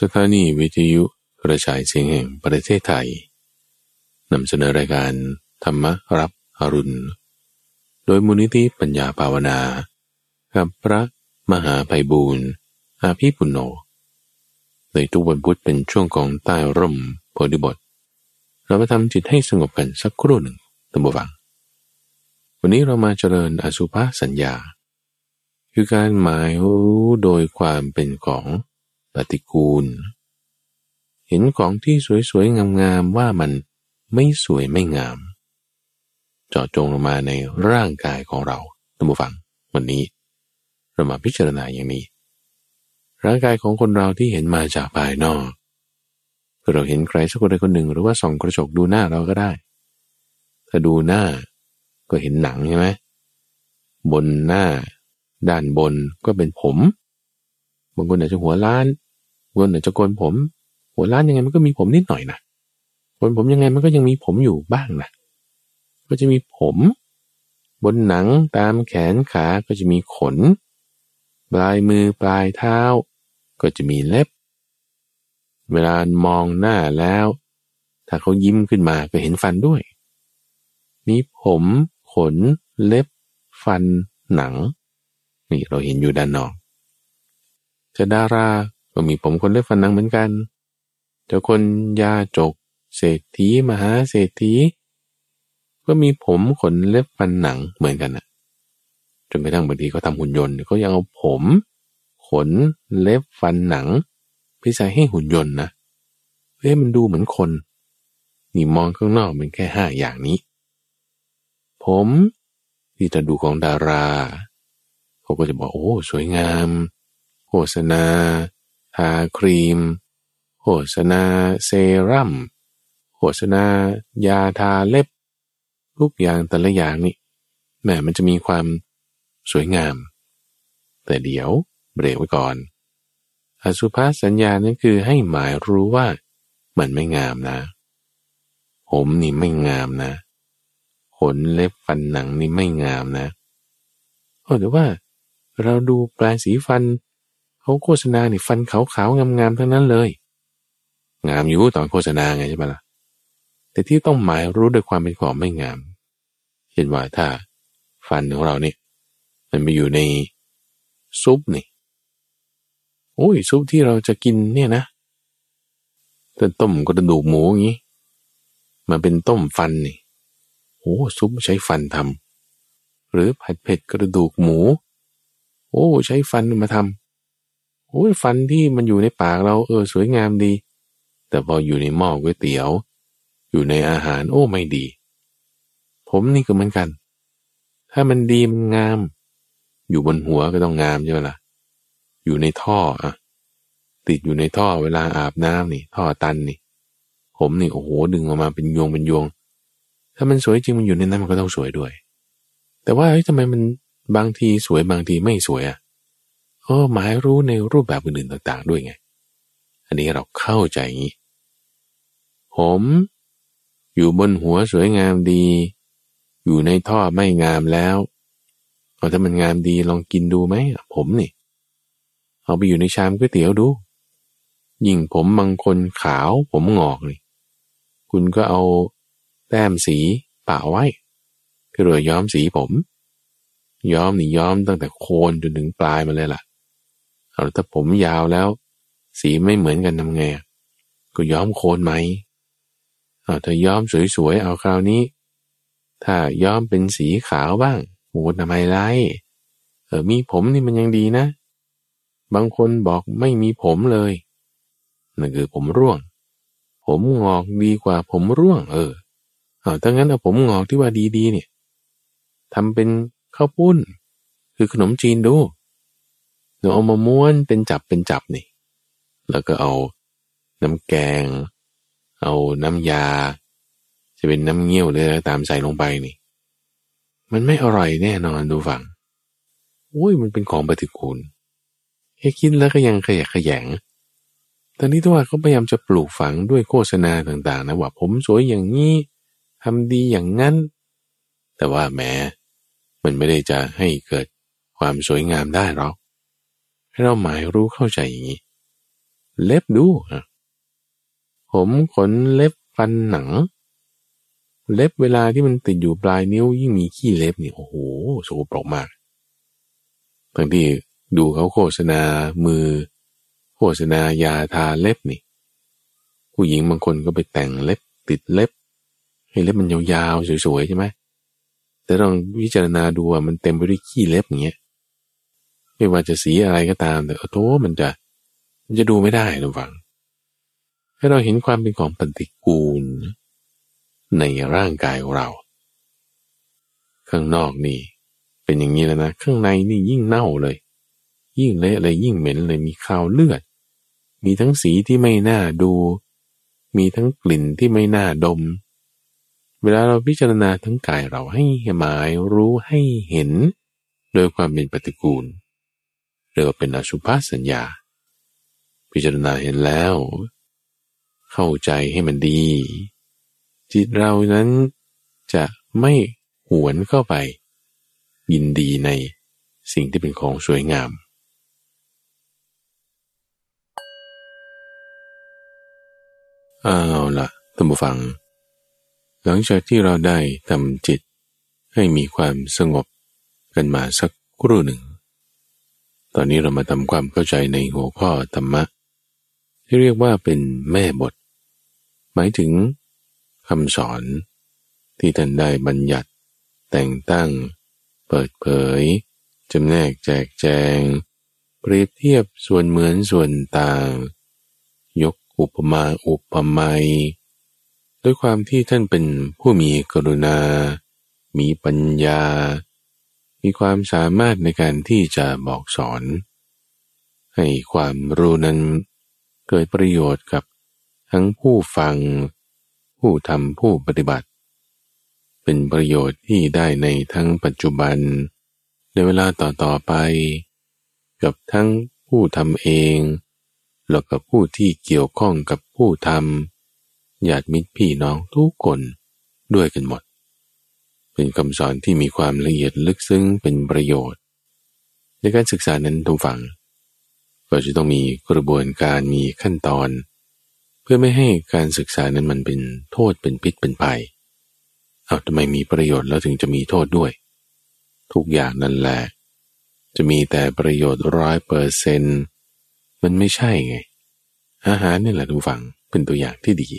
สถานีวิทยุกระจายเสียงแห่งประเทศไทยนำเสนอรายการธรรมรับอรุณ โดยมูลนิธิปัญญาภาวนากับพระมหาไพบูรณ์อาภีปุณโญในทุกวันพุธเป็นช่วงของใต้ร่มโพธิบท เรามาทำจิตให้สงบกันสักครู่หนึ่งตั้งบวัง วันนี้เรามาเจริญอสุภาสัญญา คือการหมายรู้โดยความเป็นของ ปฏิกูล เห็นของที่สวยๆ งามๆ ว่ามันไม่สวยไม่งาม เจาะจงลงมาในร่างกายของเราท่านผู้ฟัง วันนี้เรามาพิจารณาอย่างนี้ ร่างกายของคนเราที่เห็นมาจากภายนอกเราเห็นใครสักคนใดคนหนึ่ง หรือว่าส่องกระจกดูหน้าเราก็ได้ ถ้าดูหน้าก็เห็นหนังใช่ไหมบนหน้า ด้านบนก็เป็นผมบางคนอาจจะหัวล้าน บางคนอาจจะโกนผม หัวล้านยังไงมันก็มีผมนิดหน่อยนะโกนผมยังไงมันก็ยังมีผมอยู่บ้างนะก็จะมีผม บนหนังตามแขนขาก็จะมีขน ปลายมือปลายเท้า ก็จะมีเล็บ เวลามองหน้าแล้ว ถ้าเขายิ้มขึ้นมาก็เห็นฟันด้วย มีผมขน เล็บ ฟัน หนัง นี่เราเห็นอยู่ด้านนอกจะดารา ก็มีผมคนเล็บฟันหนังเหมือนกันจะคนยาจก เศรษฐีมหาเศรษฐีก็มีผมขนเล็บฟันหนังเหมือนกันนะจนกระทั่งบางทีเขาทำหุ่นยนต์เขายังเอาผม ขนเล็บฟันหนังไปใส่ให้หุ่นยนต์นะเฮ้ยมันดูเหมือนคน นี่มองข้างนอกเป็นแค่ห้าอย่างนี้ ผมที่จะดูของดารา เขาก็จะบอกโอ้ สวยงาม โฆษณา ทาครีม โฆษณาเซรั่ม โฆษณายาทาเล็บ ทุกอย่างแต่ละอย่างนี่แม่มันจะมีความสวยงาม แต่เดี๋ยวเบรกไว้ก่อน อสุภาสัญญานั่นคือให้หมายรู้ว่ามันไม่งามนะ ผมนี่ไม่งามนะ ขนเล็บฟันหนังนี่ไม่งามนะโอ้แต่ว่าเราดูแปลงสีฟัน เขาโฆษณาเนี่ฟันขาวๆงามๆทั้งนั้นเลย งามอยู่ตอนโฆษณาไงใช่ไหมล่ะแต่ที่ต้องหมายรู้ด้วยความเป็นของไม่งามเช่นว่าถ้าฟันของเราเนี่ยมันไปอยู่ในซุปนี่โอ้ยซุปที่เราจะกินเนี่ยนะต้นต้มกระดูกหมูอย่างนี้มันเป็นต้มฟันนี่โอ้ซุปใช้ฟันทำหรือผัดเผ็ดกระดูกหมู โอ้ ใช้ฟันมาทำ โอ้ยฟันที่มันอยู่ในปากเราเออสวยงามดี แต่พออยู่ในหม้อก๋วยเตี๋ยว อยู่ในอาหารโอ้ไม่ดี ผมนี่ก็เหมือนกัน ถ้ามันดีมันงาม อยู่บนหัวก็ต้องงามใช่ไหมล่ะ อยู่ในท่ออะติดอยู่ในท่อเวลาอาบน้ำนี่ ท่อตันนี่ ผมนี่โอ้โหดึงออกมาเป็นยวงเป็นยวง ถ้ามันสวยจริงมันอยู่ในนั้นมันก็ต้องสวยด้วย แต่ว่าเฮ้ยทำไมมันบางทีสวยบางทีไม่สวยอะ เออหมายรู้ในรูปแบบอื่นๆต่าง ๆ ด้วยไง อันนี้เราเข้าใจงี้ ผม อยู่บนหัวสวยงามดี อยู่ในท่อไม่งามแล้วเอาถ้ามันงามดีลองกินดูไหมผมนี่ เอาไปอยู่ในชามก๋วยเตี๋ยวดู ยิ่งผมบางคนขาวผมงอกนี่ คุณก็เอาแต้มสีป่าไว้คือเรือย้อมสีผม ย้อมนี่ย้อมตั้งแต่โคนจนถึงปลายมาเลยล่ะ เอาถ้าผมยาวแล้ว สีไม่เหมือนกันทำไงก็ย้อมโคนไหมเอาถ้าย้อมสวยๆเอาคราวนี้ ถ้าย้อมเป็นสีขาวบ้างโหทำไมไรเออมีผมนี่มันยังดีนะ บางคนบอกไม่มีผมเลยนั่นคือผมร่วง ผมงอกดีกว่าผมร่วง เออเอาถ้างั้นเอาผมงอกที่ว่าดีๆเนี่ยทำเป็นข้าวปุ้น คือขนมจีนดู เราเอามาม้วนเป็นจับเป็นจับนี่ แล้วก็เอาน้ำแกง เอาน้ำยา จะเป็นน้ำเงี้ยวเลยตามใส่ลงไปนี่ มันไม่อร่อยแน่นอนดูฝังโอ้ยมันเป็นของปฏิกูลแค่คิดแล้วก็ยังขยะขยง ตอนนี้ตัวเขาพยายามจะปลูกฝังด้วยโฆษณาต่างๆนะว่าผมสวยอย่างนี้ทำดีอย่างนั้น แต่ว่าแม้มันไม่ได้จะให้เกิดความสวยงามได้หรอก ให้เราหมายรู้เข้าใจอย่างนี้ เล็บดูผมขนเล็บฟันหนัง เล็บเวลาที่มันติดอยู่ปลายนิ้วยิ่งมีขี้เล็บนี่โอ้โหสกปรกมากบางทีดูเขาโฆษณามือ โฆษณายาทาเล็บนี่ ผู้หญิงบางคนก็ไปแต่งเล็บติดเล็บ ให้เล็บมันยาวๆสวยๆใช่ไหมแต่ลองวิจารณาดูว่ามันเต็มไปด้วยขี้เล็บอย่างเงี้ย ไม่ว่าจะสีอะไรก็ตามแต่โอ้โมันจะมันจะดูไม่ได้ระวัง ให้เราเห็นความเป็นของปฏิกูล ในร่างกายของเรา ข้างนอกนี่ เป็นอย่างนี้แล้วนะ ข้างในนี่ยิ่งเน่าเลย ยิ่งเละเลยยิ่งเหม็นเลยมีคาวเลือด มีทั้งสีที่ไม่น่าดู มีทั้งกลิ่นที่ไม่น่าดม เวลาเราพิจารณาทั้งกายเราให้หมายรู้ให้เห็น โดยความเป็นปฏิกูล เรียกว่าเป็นอสุภาสัญญา พิจารณาเห็นแล้ว เข้าใจให้มันดี จิตเรานั้นจะไม่หวนเข้าไป ยินดีในสิ่งที่เป็นของสวยงามเอาละท่านผู้ฟัง หลังจากที่เราได้ทำจิตให้มีความสงบกันมาสักครู่หนึ่ง ตอนนี้เรามาทำความเข้าใจในหัวข้อธรรมะ ที่เรียกว่าเป็นแม่บท หมายถึงคำสอน ที่ท่านได้บัญญัติ แต่งตั้ง เปิดเผยจำแนกแจกแจง เปรียบเทียบส่วนเหมือนส่วนต่าง ยกอุปมาอุปไมยด้วยความที่ท่านเป็นผู้มีกรุณา มีปัญญา มีความสามารถในการที่จะบอกสอน ให้ความรู้นั้นเกิดประโยชน์กับทั้งผู้ฟัง ผู้ทำผู้ปฏิบัติ เป็นประโยชน์ที่ได้ในทั้งปัจจุบัน ในเวลาต่อๆไป กับทั้งผู้ทำเองแล้วกับผู้ที่เกี่ยวข้องกับผู้ทำญาติมิตรพี่น้องทุกคนด้วยกันหมด เป็นคำสอนที่มีความละเอียดลึกซึ้งเป็นประโยชน์ ในการศึกษานั้นทุกฝัง ก็จะต้องมีกระบวนการมีขั้นตอน เพื่อไม่ให้การศึกษานั้นมันเป็นโทษเป็นพิษเป็นภัยเอาทำไมมีประโยชน์แล้วถึงจะมีโทษด้วย ทุกอย่างนั่นแหละ จะมีแต่ประโยชน์ร้อยเปอร์เซนมันไม่ใช่ไงอาหารนี่แหละทุกฝังเป็นตัวอย่างที่ดี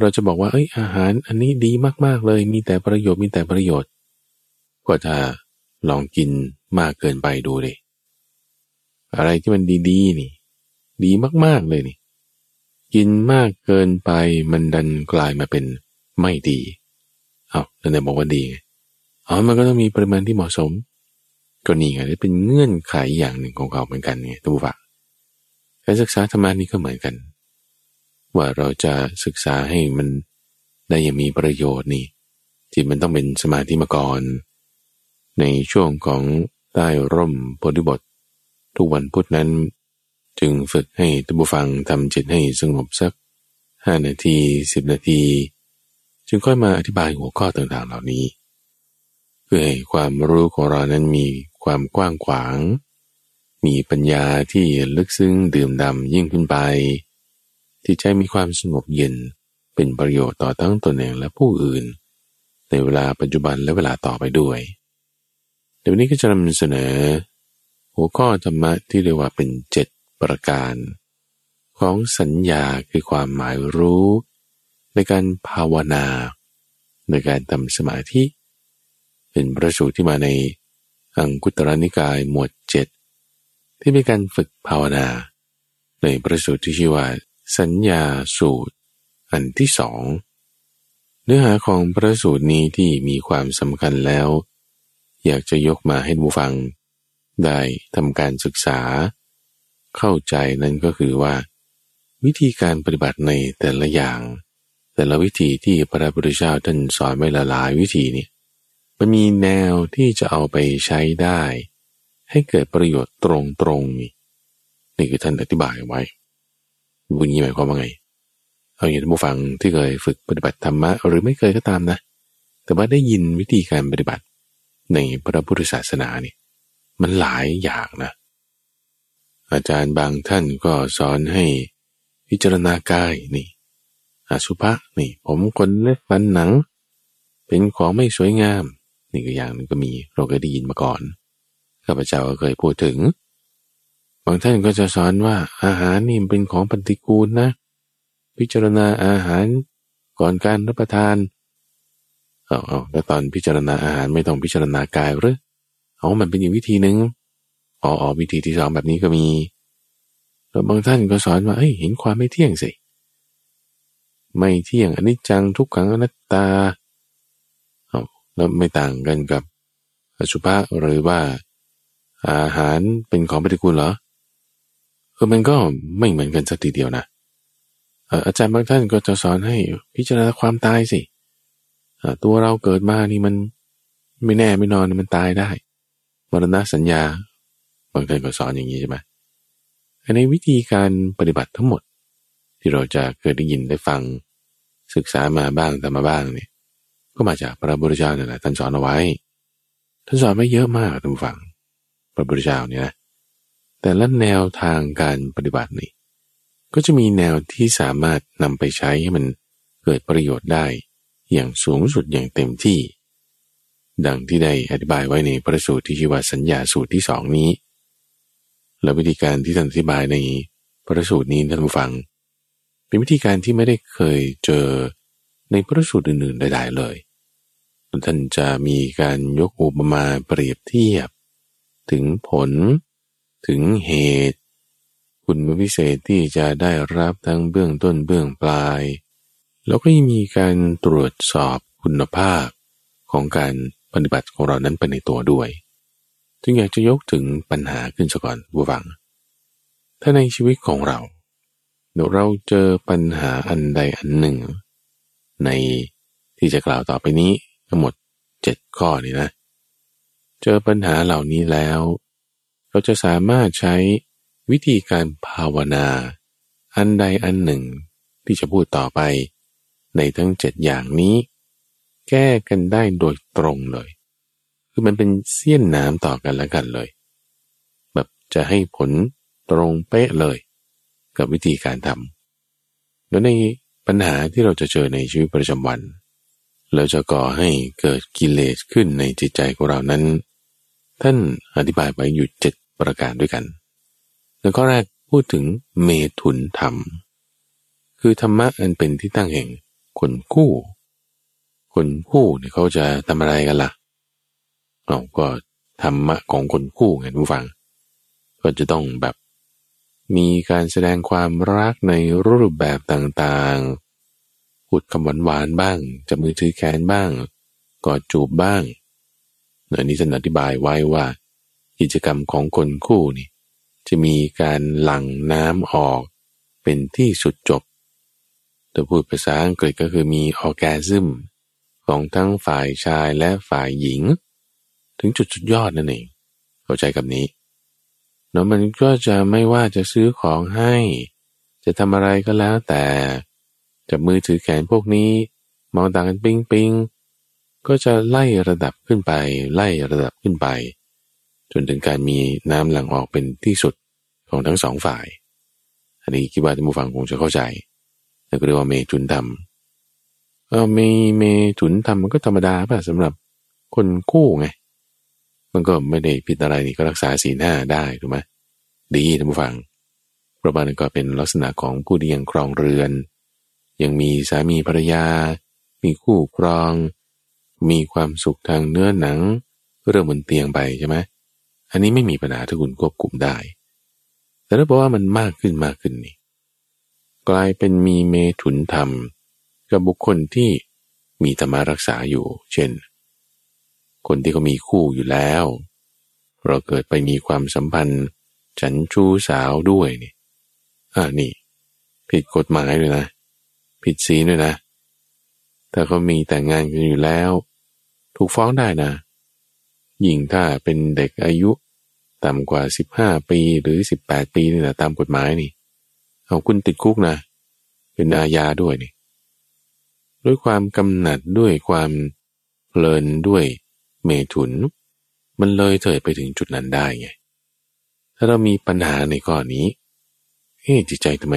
เราจะบอกว่าเอ้ยอาหารอันนี้ดีมากๆเลย มีแต่ประโยชน์มีแต่ประโยชน์ ก็จะลองกินมากเกินไปดูเลยอะไรที่มันดีๆนี่ ดีมากๆเลยนี่ กินมากเกินไปมันดันกลายมาเป็นไม่ดีเอาแล้วไหนบอกว่าดีอ๋อมันก็ต้องมีปริมาณที่เหมาะสม ก็นี่ไงนี่เป็นเงื่อนไขอย่างหนึ่งของเขาเหมือนกันไงทุกฝ่ายการศึกษาธรรมานี่ก็เหมือนกัน ว่าเราจะศึกษาให้มันได้อย่างมีประโยชน์นี่ที่มันต้องเป็นสมาธิมาก่อน ในช่วงของใต้ร่มโพธิบท ทุกวันพุธนั้น จึงฝึกให้ทุกฟังทำจิตให้สงบสักห้านาทีสิบนาที จึงค่อยมาอธิบายหัวข้อต่างๆเหล่านี้ เพื่อให้ความรู้ของเรานั้นมีความกว้างขวาง มีปัญญาที่ลึกซึ้งดื่มดำยิ่งขึ้นไป ที่ใจมีความสงบเย็นเป็นประโยชน์ต่อทั้งตนเองและผู้อื่น ในเวลาปัจจุบันและเวลาต่อไปด้วย เดี๋ยวนี้ก็จะนำเสนอ หัวข้อธรรมะที่เรียกว่าเป็นเจ็ดประการ ของสัญญาคือความหมายรู้ ในการภาวนา ในการทำสมาธิ เป็นประสูตรที่มาในอังคุตรนิกายหมวดเจ็ดที่เป็นการฝึกภาวนา ในประสูตรที่ชื่อว่า สัญญาสูตร อันที่สอง เนื้อหาของพระสูตรนี้ที่มีความสำคัญแล้ว อยากจะยกมาให้ผู้ฟัง ได้ทำการศึกษา เข้าใจนั้นก็คือว่า วิธีการปฏิบัติในแต่ละอย่าง แต่ละวิธีที่พระพุทธเจ้าท่านสอนไว้ละลายวิธีนี้มันมีแนวที่จะเอาไปใช้ได้ ให้เกิดประโยชน์ตรงๆนี่นี่คือท่านอธิบายไว้ บุญนี้หมายความว่าไง เอาอย่างท่านผู้ฟังที่เคยฝึกปฏิบัติธรรมะหรือไม่เคยก็ตามนะ แต่ว่าได้ยินวิธีการปฏิบัติในพระพุทธศาสนานี่มันหลายอย่างนะ อาจารย์บางท่านก็สอนให้พิจารณากายนี่อาสุภะนี่ ผมคนเล็กฟันหนัง เป็นของไม่สวยงาม นี่ก็อย่างนึงก็มีเราเคยได้ยินมาก่อนข้าพเจ้าก็เคยพูดถึง บางท่านก็จะสอนว่าอาหารนี่เป็นของปฏิกูลนะ พิจารณาอาหารก่อนการรับประทานเอาเอาแล้วตอนพิจารณาอาหารไม่ต้องพิจารณากายหรือเอามันเป็นอีกวิธีหนึ่งอ๋อวิธีที่สองแบบนี้ก็มีแล้วบางท่านก็สอนว่าเฮ้ยเห็นความไม่เที่ยงสิไม่เที่ยงอันนี้จังทุกขังอนัตตาเอาแล้วไม่ต่างกันกับอสุภะหรือว่าอาหารเป็นของปฏิกูลเหรอ คือมันก็ไม่เหมือนกันสักทีเดียวนะอาจารย์บางท่านก็จะสอนให้พิจารณาความตายสิตัวเราเกิดมานี่มันไม่แน่ไม่นอนมันตายได้มรณะสัญญาบางท่านก็สอนอย่างนี้ใช่ไหมในวิธีการปฏิบัติทั้งหมด ที่เราจะเคยได้ยินได้ฟัง ศึกษามาบ้างทำมาบ้างเนี่ยก็มาจากพระบุตรเจ้าเนี่ยแหละท่านสอนเอาไว้ท่านสอนไว้เยอะมากท่านฟังพระบุตรเจ้าเนี่ยนะ แต่ละแนวทางการปฏิบัตินี่ก็จะมีแนวที่สามารถนำไปใช้ให้มันเกิดประโยชน์ได้ อย่างสูงสุดอย่างเต็มที่ ดังที่ได้อธิบายไว้ในพระสูตรที่ชื่อว่าสัญญาสูตรที่สองนี้ และวิธีการที่ท่านอธิบายในพระสูตรนี้ท่านผู้ฟัง เป็นวิธีการที่ไม่ได้เคยเจอในพระสูตรอื่นๆใดๆเลย ท่านจะมีการยกอุปมาเปรียบเทียบ ถึงผล ถึงเหตุ คุณวิเศษที่จะได้รับทั้งเบื้องต้นเบื้องปลาย แล้วก็ยังมีการตรวจสอบคุณภาพของการปฏิบัติของเรานั้นไปในตัวด้วย จึงอยากจะยกถึงปัญหาขึ้นซะก่อนบูฟัง ถ้าในชีวิตของเรา เราเจอปัญหาอันใดอันหนึ่ง ในที่จะกล่าวต่อไปนี้ทั้งหมดเจ็ดข้อนี้นะ เจอปัญหาเหล่านี้แล้ว เราจะสามารถใช้วิธีการภาวนา อันใดอันหนึ่งที่จะพูดต่อไป ในทั้งเจ็ดอย่างนี้ แก้กันได้โดยตรงเลย คือมันเป็นเสี้ยนน้ำต่อกันแล้วกันเลย แบบจะให้ผลตรงเป๊ะเลย กับวิธีการทำแล้วในปัญหาที่เราจะเจอในชีวิตประจำวัน เราจะก่อให้เกิดกิเลสขึ้นในจิตใจของเรานั้น ท่านอธิบายไว้อยู่เจ็ด ประการด้วยกันแล้วก็แรกพูดถึงเมถุนธรรม คือธรรมะอันเป็นที่ตั้งแห่งคนคู่ คนคู่เนี่ยเขาจะทำอะไรกันละ่ะเอาก็ธรรมะของคนคู่ไงทุกฝัง ก็จะต้องแบบมีการแสดงความรักในรูปแบบต่างๆ พูดคำหวานๆบ้างจับมือถือแขนบ้าง กอดจูบบ้างเนนี้จะอธิบายไว้ว่า กิจกรรมของคนคู่นี่จะมีการหลั่งน้ำออกเป็นที่สุดจบถ้าพูดภาษาอังกฤษก็คือมีออแกซึมของทั้งฝ่ายชายและฝ่ายหญิง ถึงจุดสุดยอดนั่นเองเข้าใจกับนี้เนาะมันก็จะไม่ว่าจะซื้อของให้ จะทำอะไรก็แล้วแต่จับมือถือแขนพวกนี้ มองต่างกันปิงปิงก็จะไล่ระดับขึ้นไป ไล่ระดับขึ้นไป จนถึงการมีน้ำหลั่งออกเป็นที่สุดของทั้งสองฝ่าย อันนี้คิดว่าท่านผู้ฟังคงจะเข้าใจแล้วก็เรียกว่าเมถุนธรรมเออเมเมถุนธรรมมันก็ธรรมดาป่ะสำหรับคนคู่ไง มันก็ไม่ได้ผิดอะไรนี่ก็รักษาศีลห้าได้ถูกไหมดีท่านผู้ฟังประบาณก็เป็นลักษณะของผู้ที่ยังครองเรือน ยังมีสามีภรรยา มีคู่ครอง มีความสุขทางเนื้อหนัง เรื่องบนเตียงไปใช่ไหม อันนี้ไม่มีปัญหาถ้าคุณควบคุมได้ แต่ถ้าบอกว่ามันมากขึ้นมากขึ้นนี่ กลายเป็นมีเมถุนธรรม กับบุคคลที่มีธรรมารักษาอยู่ เช่น คนที่เขามีคู่อยู่แล้ว เราเกิดไปมีความสัมพันธ์ ฉันชู้สาวด้วยนี่อ่านี่ ผิดกฎหมายด้วยนะ ผิดศีลด้วยนะ ถ้าเขามีแต่งงานกันอยู่แล้ว ถูกฟ้องได้นะ ยิ่งถ้าเป็นเด็กอายุ ต่ำกว่า 15 ปีหรือ 18 ปีนี่แหละตามกฎหมายนี่ เอาคุณติดคุกนะ เป็นอาญาด้วยนี่ ด้วยความกำหนัดด้วยความเพลินด้วยเมถุน มันเลยเถิดไปถึงจุดนั้นได้ไง ถ้าเรามีปัญหาในข้อนี้เฮ้จิตใจทำไม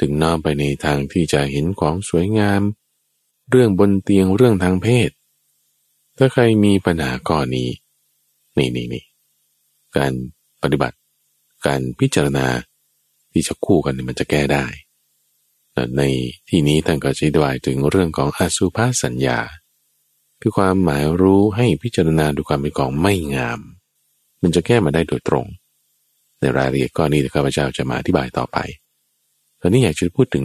ถึงน้อมไปในทางที่จะเห็นของสวยงาม เรื่องบนเตียงเรื่องทางเพศ ถ้าใครมีปัญหาข้อนี้ นี่นี่นี่การปฏิบัติ การพิจารณาที่จะคู่กันมันจะแก้ได้ ในที่นี้ท่านก็ชี้ดวายถึงเรื่องของอสุภาสัญญา คือความหมายรู้ให้พิจารณาดูความเป็นของไม่งาม มันจะแก้มาได้โดยตรง ในรายละเอียดก้อนนี้ข้าพเจ้าจะมาอธิบายต่อไปตอนนี้อยากจะพูดถึง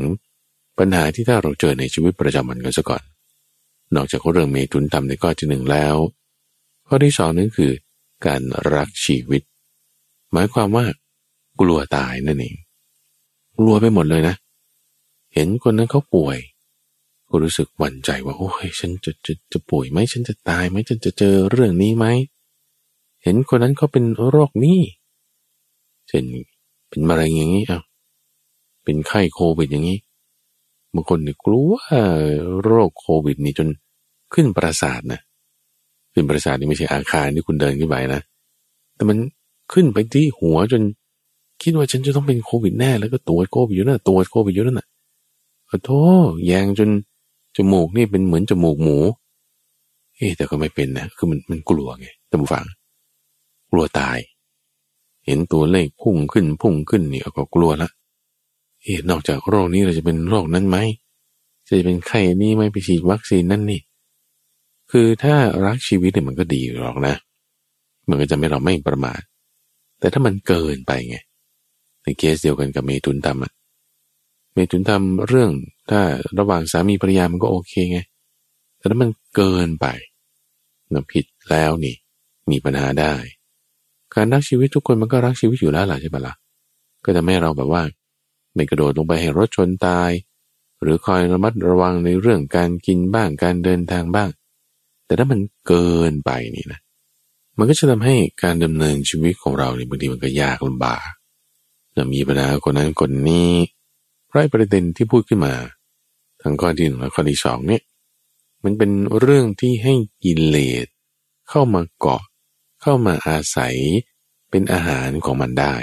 ปัญหาที่ถ้าเราเจอในชีวิตประจำวันกันซะก่อน นอกจากเรื่องเมตุนทำในข้อที่หนึ่งแล้ว ข้อที่สองนั้นคือ การรักชีวิต หมายความว่ากลัวตายนั่นเองกลัวไปหมดเลยนะ เห็นคนนั้นเขาป่วยก็รู้สึกหวั่นใจว่าโอ้ยฉันจะจะจะป่วยไหมฉันจะตายไหมฉันจะเจอเรื่องนี้ไหมเห็นคนนั้นเขาเป็นโรคนี้เช่นเป็นมะเร็งอย่างนี้อะเป็นไข้โควิดอย่างนี้ บางคนเนี่ยกลัวโรคโควิดนี่จนขึ้นประสาทนะขึ้นประสาทนี่ไม่ใช่อาคารที่คุณเดินขึ้นไปนะ แต่มันขึ้นไปที่หัวจน คิดว่าฉันจะต้องเป็นโควิดแน่แล้วก็ตรวจโควิดอยู่นั่นตรวจโควิดอยู่นั่นน่ะขอโทษแยงจนจมูกนี่เป็นเหมือนจมูกหมู เอ๊แต่ก็ไม่เป็นนะคือมันมันกลัวไงท่านผู้ฟัง กลัวตาย เห็นตัวเลขพุ่งขึ้นพุ่งขึ้นนี่ก็กลัวละ เอ๊นอกจากโรคนี้เราจะเป็นโรคนั้นไหมจะเป็นไข้นี้ไหมไปฉีดวัคซีนนั่นนี่ คือถ้ารักชีวิตเนี่ยมันก็ดีหรอกนะ มันก็จะไม่เราไม่ประมาท แต่ถ้ามันเกินไปไง ในเคสเดียวกันกับเมตุนทำอะเมตุนทำเรื่องถ้าระหว่างสามีภรรยามันก็โอเคไง แต่ถ้ามันเกินไปมันผิดแล้วนี่ มีปัญหาได้ การรักชีวิตทุกคนมันก็รักชีวิตอยู่แล้วล่ะใช่ปะละ่ะก็จะไม่เราแบบว่า ไม่กระโดดลงไปให้รถชนตาย หรือคอยระมัดระวังในเรื่องการกินบ้างการเดินทางบ้าง แต่ถ้ามันเกินไปนี่นะ มันก็จะทำให้การดำเนินชีวิตของเราเนี่ยบางทีมันก็ยากลำบากจะมีปัญหาคนนั้นคนนี้พราะประเด็นที่พูดขึ้นมา ทั้งข้อที่หนึ่งและข้อที่สองเนี่ยมันเป็นเรื่องที่ให้กิเลสเข้ามาเกาะ เข้ามาอาศัยเป็นอาหารของมันได้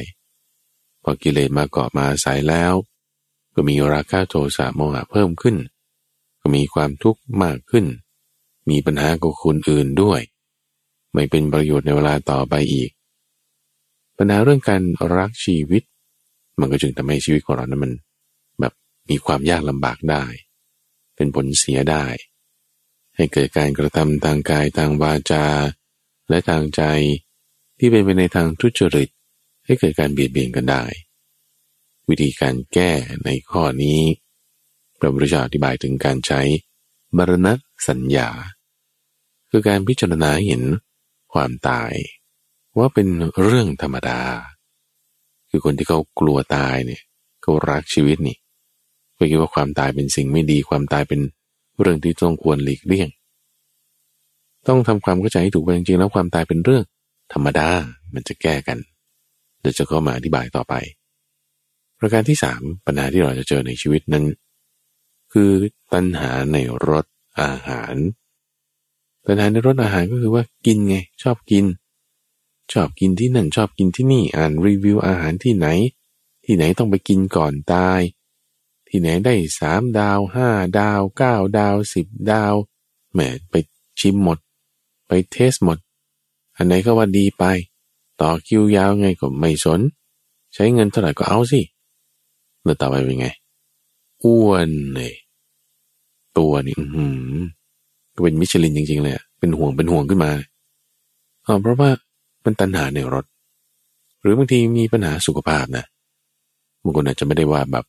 อกิเลสมาเกาะมาอาศัยแล้ว ก็มีราคะโทสะโมหะเพิ่มขึ้น ก็มีความทุกข์มากขึ้น มีปัญหากับคนอื่นด้วย ไม่เป็นประโยชน์ในเวลาต่อไปอีก ปัญหาเรื่องการรักชีวิต มันก็จึงทำให้ชีวิตของเรานั้นมัน แบบมีความยากลำบากได้ เป็นผลเสียได้ ให้เกิดการกระทำทางกายทางวาจา และทางใจที่เป็นไปในทางทุจริต ให้เกิดการเบียดเบียนกันได้ วิธีการแก้ในข้อนี้พระพุทธเจ้าอธิบายถึงการใช้มรณะสัญญา คือการพิจารณาเห็นความตาย ว่าเป็นเรื่องธรรมดา คือคนที่เขากลัวตายเนี่ยเขารักชีวิตนี่ก็คิดว่าความตายเป็นสิ่งไม่ดีความตายเป็นเรื่องที่ต้องควรหลีกเลี่ยง ต้องทำความเข้าใจให้ถูกไปจริงๆแล้วความตายเป็นเรื่องธรรมดามันจะแก้กัน ดี๋ยวจะเข้ามาอธิบายต่อไป ประการที่สามปัญหาที่เราจะเจอในชีวิตนั้น คือตัณหาในรสอาหาร ตัณหาในรสอาหารก็คือว่ากินไง ชอบกิน ชอบกินที่นั่นชอบกินที่นี่อ่านรีวิวอาหารที่ไหน ที่ไหนต้องไปกินก่อนตาย ที่ไหนได้สามดาวห้าดาวเก้าดาวสิบดาวแหมไปชิมหมด ไปเทสหมด อันไหนก็ว่าดีไป ต่อคิวยาวไงก็ไม่สน ใช้เงินเท่าไหร่ก็เอาสิแล้วต่อไปเป็นไง อ้วนเลยตัวนี่อืมก็เป็นมิชลินจริงๆเลยเป็นห่วงเป็นห่วงขึ้นมาเพราะว่ามันตัณหาในรส หรือบางทีมีปัญหาสุขภาพนะบางคนอาจจะไม่ได้ว่าแบบ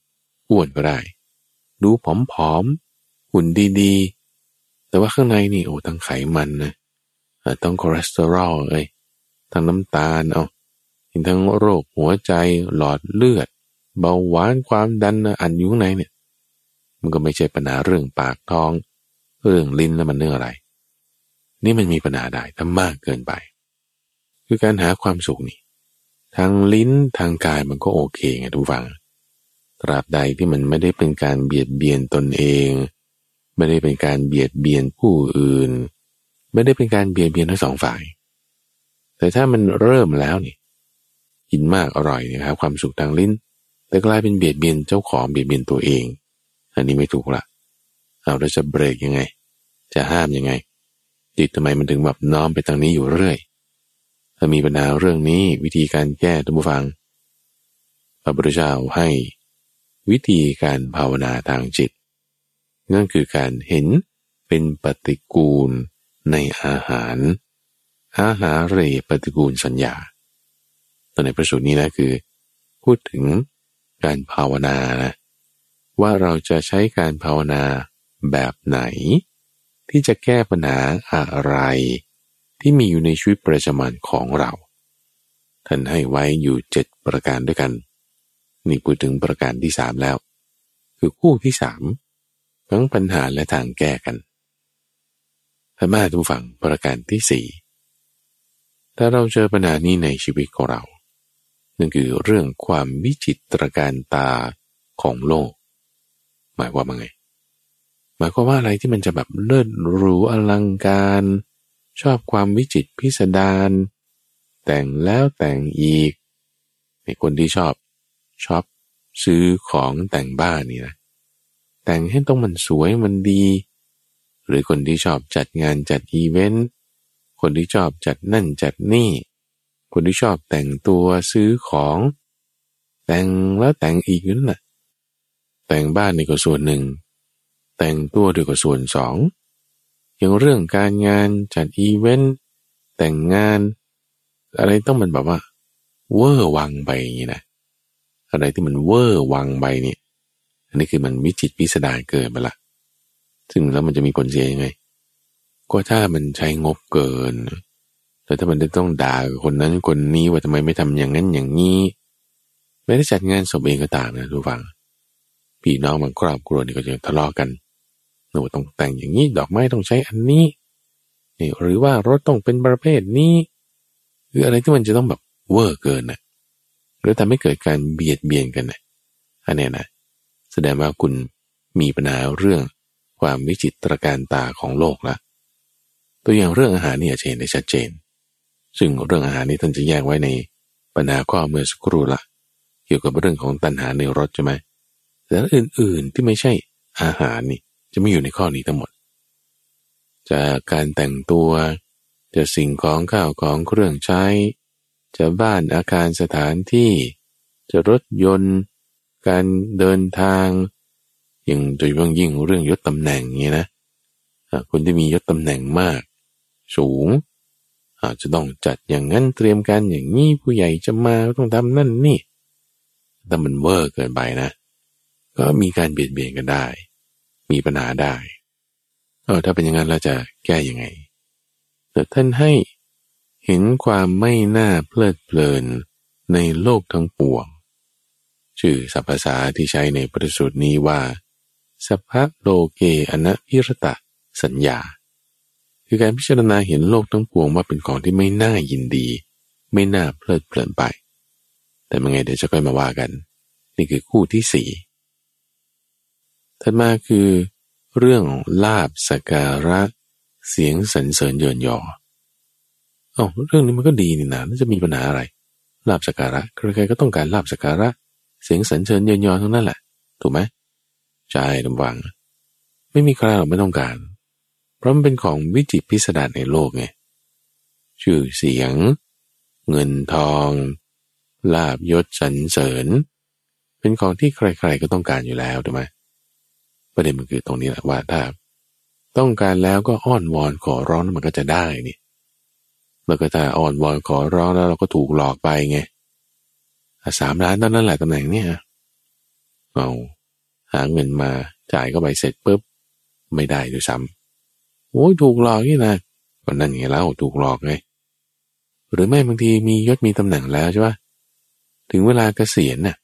อ้วนก็ได้ ดูผอมๆหุ่นดีๆ แต่ว่าข้างในนี่โอ้ทั้งไขมันนะต้องคอเลสเตอรอลเอ้ย ทั้งน้ำตาลเอาทั้งโรคหัวใจหลอดเลือด เบาหวานความดันอันอยู่ข้างในเนี่ยมันก็ไม่ใช่ปัญหาเรื่องปากท้อง เรื่องลิ้นแล้วมันเรื่องอะไร นี่มันมีปัญหาได้ถ้ามากเกินไป คือการหาความสุขนี่ทางลิ้นทางกายมันก็โอเคไงทุกฝัง ตราบใดที่มันไม่ได้เป็นการเบียดเบียนตนเอง ไม่ได้เป็นการเบียดเบียนผู้อื่น ไม่ได้เป็นการเบียดเบียนทั้งสองฝ่าย แต่ถ้ามันเริ่มแล้วนี่กินมากอร่อยนะครับ ความสุขทางลิ้น แต่กลายเป็นเบียดเบียนเจ้าของเบียดเบียนตัวเอง อันนี้ไม่ถูกละเอาเราจะเบรกยังไง จะห้ามยังไงจิตทำไมมันถึงแบบน้อมไปทางนี้อยู่เรื่อยถ้ามีปัญหาเรื่องนี้วิธีการแก้ท่านผู้ฟังพระพุทธเจ้าให้วิธีการภาวนาทางจิต นั่นคือการเห็นเป็นปฏิกูลในอาหาร อาหารเรปฏิกูลสัญญาตอนในประสูตรนี้นะคือ พูดถึงการภาวนานะว่าเราจะใช้การภาวนาแบบไหน ที่จะแก้ปัญหาอะไร ที่มีอยู่ในชีวิตประจำวันของเรา ท่านให้ไว้อยู่เจ็ดประการด้วยกัน นี่พูดถึงประการที่สามแล้ว คือคู่ที่สามทั้งปัญหาและทางแก้กันถ้ามาทุกฝั่งประการที่สี่ ถ้าเราเจอปัญหานี้ในชีวิตของเรา นั่นคือเรื่องความวิจิตรการตาของโลก หมายความว่าไง หมายความว่าอะไรที่มันจะแบบเลิศหรูอลังการ ชอบความวิจิตพิสดารแต่งแล้วแต่งอีกในคนที่ชอบชอบซื้อของแต่งบ้านนี่นะแต่งให้ต้องมันสวยมันดี หรือคนที่ชอบจัดงานจัดอีเวนต์ คนที่ชอบจัดนั่นจัดนี่ คนที่ชอบแต่งตัวซื้อของ แต่งแล้วแต่งอีกนั่นแหละแต่งบ้านนี่ก็ส่วนหนึ่ง แต่งตัวด้วยก็ส่วนสองอย่างเรื่องการงานจัดอีเวนต์แต่งงาน อะไรต้องมันแบบว่า เวอร์วังไปอย่างนี้นะอะไรที่มันเวอร์วังไปเนี่ยอันนี้คือมันวิจิตพิสดารเกินไปละ ซึ่งแล้วมันจะมีผลเสียยังไง ก็ถ้ามันใช้งบเกิน แต่ถ้ามันจะต้องด่าคนนั้นคนนี้ว่าทำไมไม่ทำอย่างนั้นอย่างนี้ไม่ได้จัดงานศพเองก็ตามนะทุกฝังพี่น้องมันครอบครัวนี่ก็จะทะเลาะกันหนูต้องแต่งอย่างนี้ดอกไม้ต้องใช้อันนี้นี่หรือว่ารถต้องเป็นประเภทนี้หรืออะไรที่มันจะต้องแบบเวอร์เกินนะหรือทำให้เกิดการเบียดเบียนกันนะอันนี้นะแสดงว่าคุณมีปัญหาเรื่องความวิจิตรการตาของโลกละ ตัวอย่างเรื่องอาหารนี่จะเห็นได้ชัดเจน ซึ่งเรื่องอาหารนี้ท่านจะแยกไว้ในปัญหาข้อเมื่อสักครู่ละเกี่ยวกับเรื่องของตัณหาในรสใช่ไหมแต่อื่นๆที่ไม่ใช่อาหารนี่จะไม่อยู่ในข้อนี้ทั้งหมด จากการแต่งตัว จะสิ่งของข้าวของเครื่องใช้ จะบ้านอาคารสถานที่ จะรถยนต์ การเดินทางย่งโดยเฉพาะยิ่งเรื่องยศตำแหน่งนี้นะคนที่มียศตำแหน่งมาก สูง อาจจะต้องจัดอย่างนั้นเตรียมการอย่างนี้ผู้ใหญ่จะมาต้องทำนั่นนี่แต่มันเวอร์เกินไปนะ ก็มีการเบียดเบียนกันได้ มีปัญหาได้เออถ้าเป็นอย่างนั้นเราจะแก้ยังไงแต่ท่านให้เห็นความไม่น่าเพลิดเพลินในโลกทั้งปวง ชื่อสัพพษาที่ใช้ในประสูตรนี้ว่า สัพพะโลเกอนะพิรตะสัญญา คือการพิจารณาเห็นโลกทั้งปวงว่าเป็นของที่ไม่น่ายินดี ไม่น่าเพลิดเพลินไป แต่เมื่อไงเดี๋ยวจะค่อยมาว่ากัน นี่คือคู่ที่สี่ถัดมาคือ เรื่องลาบสการะ เสียงสรรเสริญเยินยออ๋อเรื่องนี้มันก็ดีนี่นะน่าจะมีปัญหาอะไรลาบสการะใครๆก็ต้องการลาบสการะ เสียงสรรเสริญเยินยอทั้งนั้นแหละ ถูกไหมใช่ลำวัง ไม่มีใครหรอกไม่ต้องการ เพราะมันเป็นของวิจิตพิสดารในโลกไงชื่อเสียง เงินทอง ลาบยศสรรเสริญ เป็นของที่ใครๆก็ต้องการอยู่แล้วถูกไหมประเด็นมันคือตรงนี้แหละว่าถ้าต้องการแล้วก็อ้อนวอนขอร้องมันก็จะได้นี่แล้วก็ถ้าอ่อนวอนขอร้องแล้วเราก็ถูกหลอกไปไงสามล้านตอนนั้นแหละตำแหน่งเนี่ยเอาหาเงินมาจ่ายก็ไปเสร็จปุ๊บไม่ได้ด้วยซ้ำ โอ้ยถูกหลอกนี่นะก็นั่นไงแล้วถูกหลอกไงหรือไม่บางทีมียศมีตำแหน่งแล้วใช่ปะถึงเวลาเกษียณน่ะ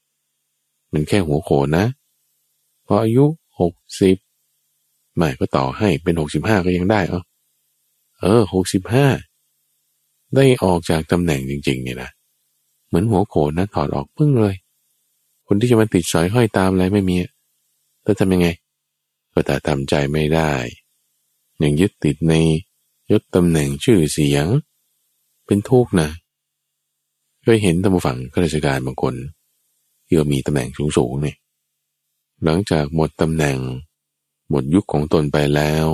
มันแค่หัวโขนนะ พออายุหกสิบไม่ก็ต่อให้เป็นหกสิบห้าก็ยังได้เออเออหกสิบห้าได้ออกจากตำแหน่งจริง ๆ เนี่ยนะเหมือนหัวโขนนะถอดออกปึ้งเลย คนที่จะมาติดสอยห้อยตามอะไรไม่มีแล้วทำยังไง ก็แต่ทำใจไม่ได้ อยังยึดติดในยศตำแหน่งชื่อเสียง เป็นทุกข์นะเคยเห็นตำรวจฝั่งข้าราชการบางคนที่มีตำแหน่งสูงๆเนี่ยหลังจากหมดตำแหน่ง หมดยุคของตนไปแล้ว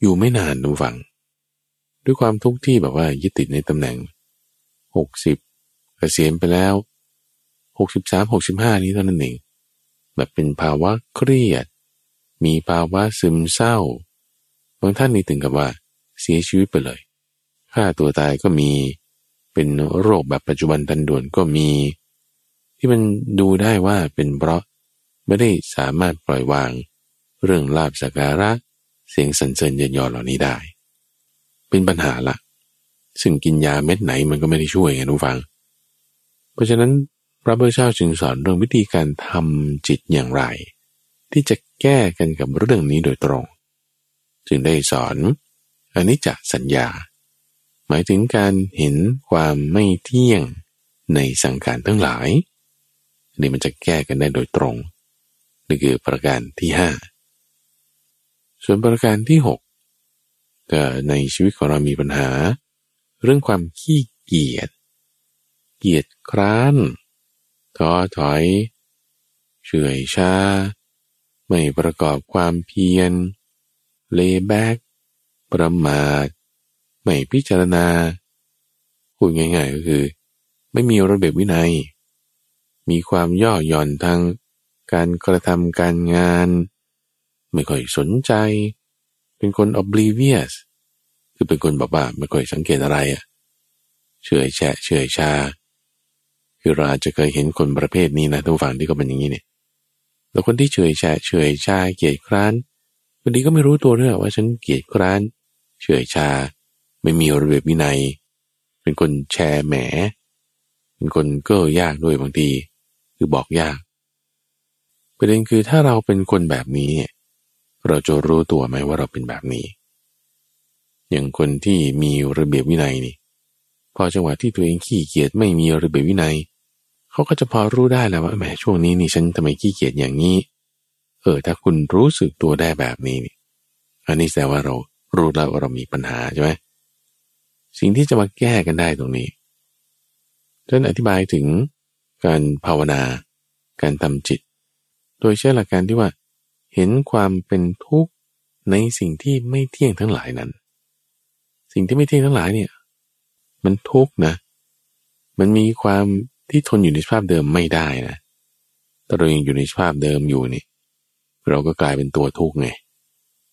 อยู่ไม่นานตำรวจฝั่งด้วยความทุกข์ที่แบบว่ายึดติดในตำแหน่งหกสิบเกษียณไปแล้วหกสิบสามหกสิบห้านี้เท่านั้นเองแบบเป็นภาวะเครียด มีภาวะซึมเศร้า บางท่านนี่ถึงกับว่าเสียชีวิตไปเลยฆ่าตัวตายก็มี เป็นโรคแบบปัจจุบันทันด่วนก็มี ที่มันดูได้ว่าเป็นเพราะไม่ได้สามารถปล่อยวาง เรื่องลาบสักการะ เสียงสรรเสริญเยินยอเหล่านี้ได้ เป็นปัญหาละซึ่งกินยาเม็ดไหนมันก็ไม่ได้ช่วยไงทุกฟัง เพราะฉะนั้นพระพุทธเจ้าจึงสอนเรื่องวิธีการทำจิตอย่างไร ที่จะแก้กันกับเรื่องนี้โดยตรง จึงได้สอนอันนี้จะสัญญา หมายถึงการเห็นความไม่เที่ยงในสังขารทั้งหลาย นี่มันจะแก้กันได้โดยตรง นี่คือประการที่ห้าส่วนประการที่หกก็ในชีวิตของเรามีปัญหา เรื่องความขี้เกียจเกียจคร้านท้อถอยเฉื่อยชาไม่ประกอบความเพียร เลแบกประมาทไม่พิจารณาพูดง่ายๆก็คือ ไม่มีระเบียบวินัย มีความย่อหย่อนทางการกระทำการงาน ไม่ค่อยสนใจ เป็นคน oblivious คือเป็นคนแบบว่าไม่ค่อยสังเกตอะไรอะเฉยแฉะเฉยชา คือเราจะเคยเห็นคนประเภทนี้นะทุกฝั่งที่ก็เป็นอย่างนี้เนี่ยแล้วคนที่เฉยแฉะเฉยชาเกียจคร้านางทีก็ไม่รู้ตัวด้วยว่าฉันเกียจคร้าน เฉื่อยชา ไม่มีระเบียบวินัย เป็นคนแชร์แหม เป็นคนเก้อยากด้วยบางที คือบอกยากประเด็นคือถ้าเราเป็นคนแบบนี้ เราจะรู้ตัวไหมว่าเราเป็นแบบนี้ อย่างคนที่มีระเบียบวินัยนี่ พอจังหวะที่ตัวเองขี้เกียจไม่มีระเบียบวินัย เขาก็จะพอรู้ได้แล้วว่าแหมช่วงนี้นี่ฉันทำไมขี้เกียจอย่างนี้ เออถ้าคุณรู้สึกตัวได้แบบนี้นี่อันนี้แสดงว่าเรารู้แล้วว่าเรามีปัญหาใช่ไหมสิ่งที่จะมาแก้กันได้ตรงนี้ท่านอธิบายถึงการภาวนา การทำจิต โดยใช้หลักการที่ว่าเห็นความเป็นทุกข์ในสิ่งที่ไม่เที่ยงทั้งหลายนั้น สิ่งที่ไม่เที่ยงทั้งหลายเนี่ย มันทุกข์นะ มันมีความที่ทนอยู่ในสภาพเดิมไม่ได้นะแต่เรายังอยู่ในสภาพเดิมอยู่นี่ เราก็กลายเป็นตัวทุกข์ไง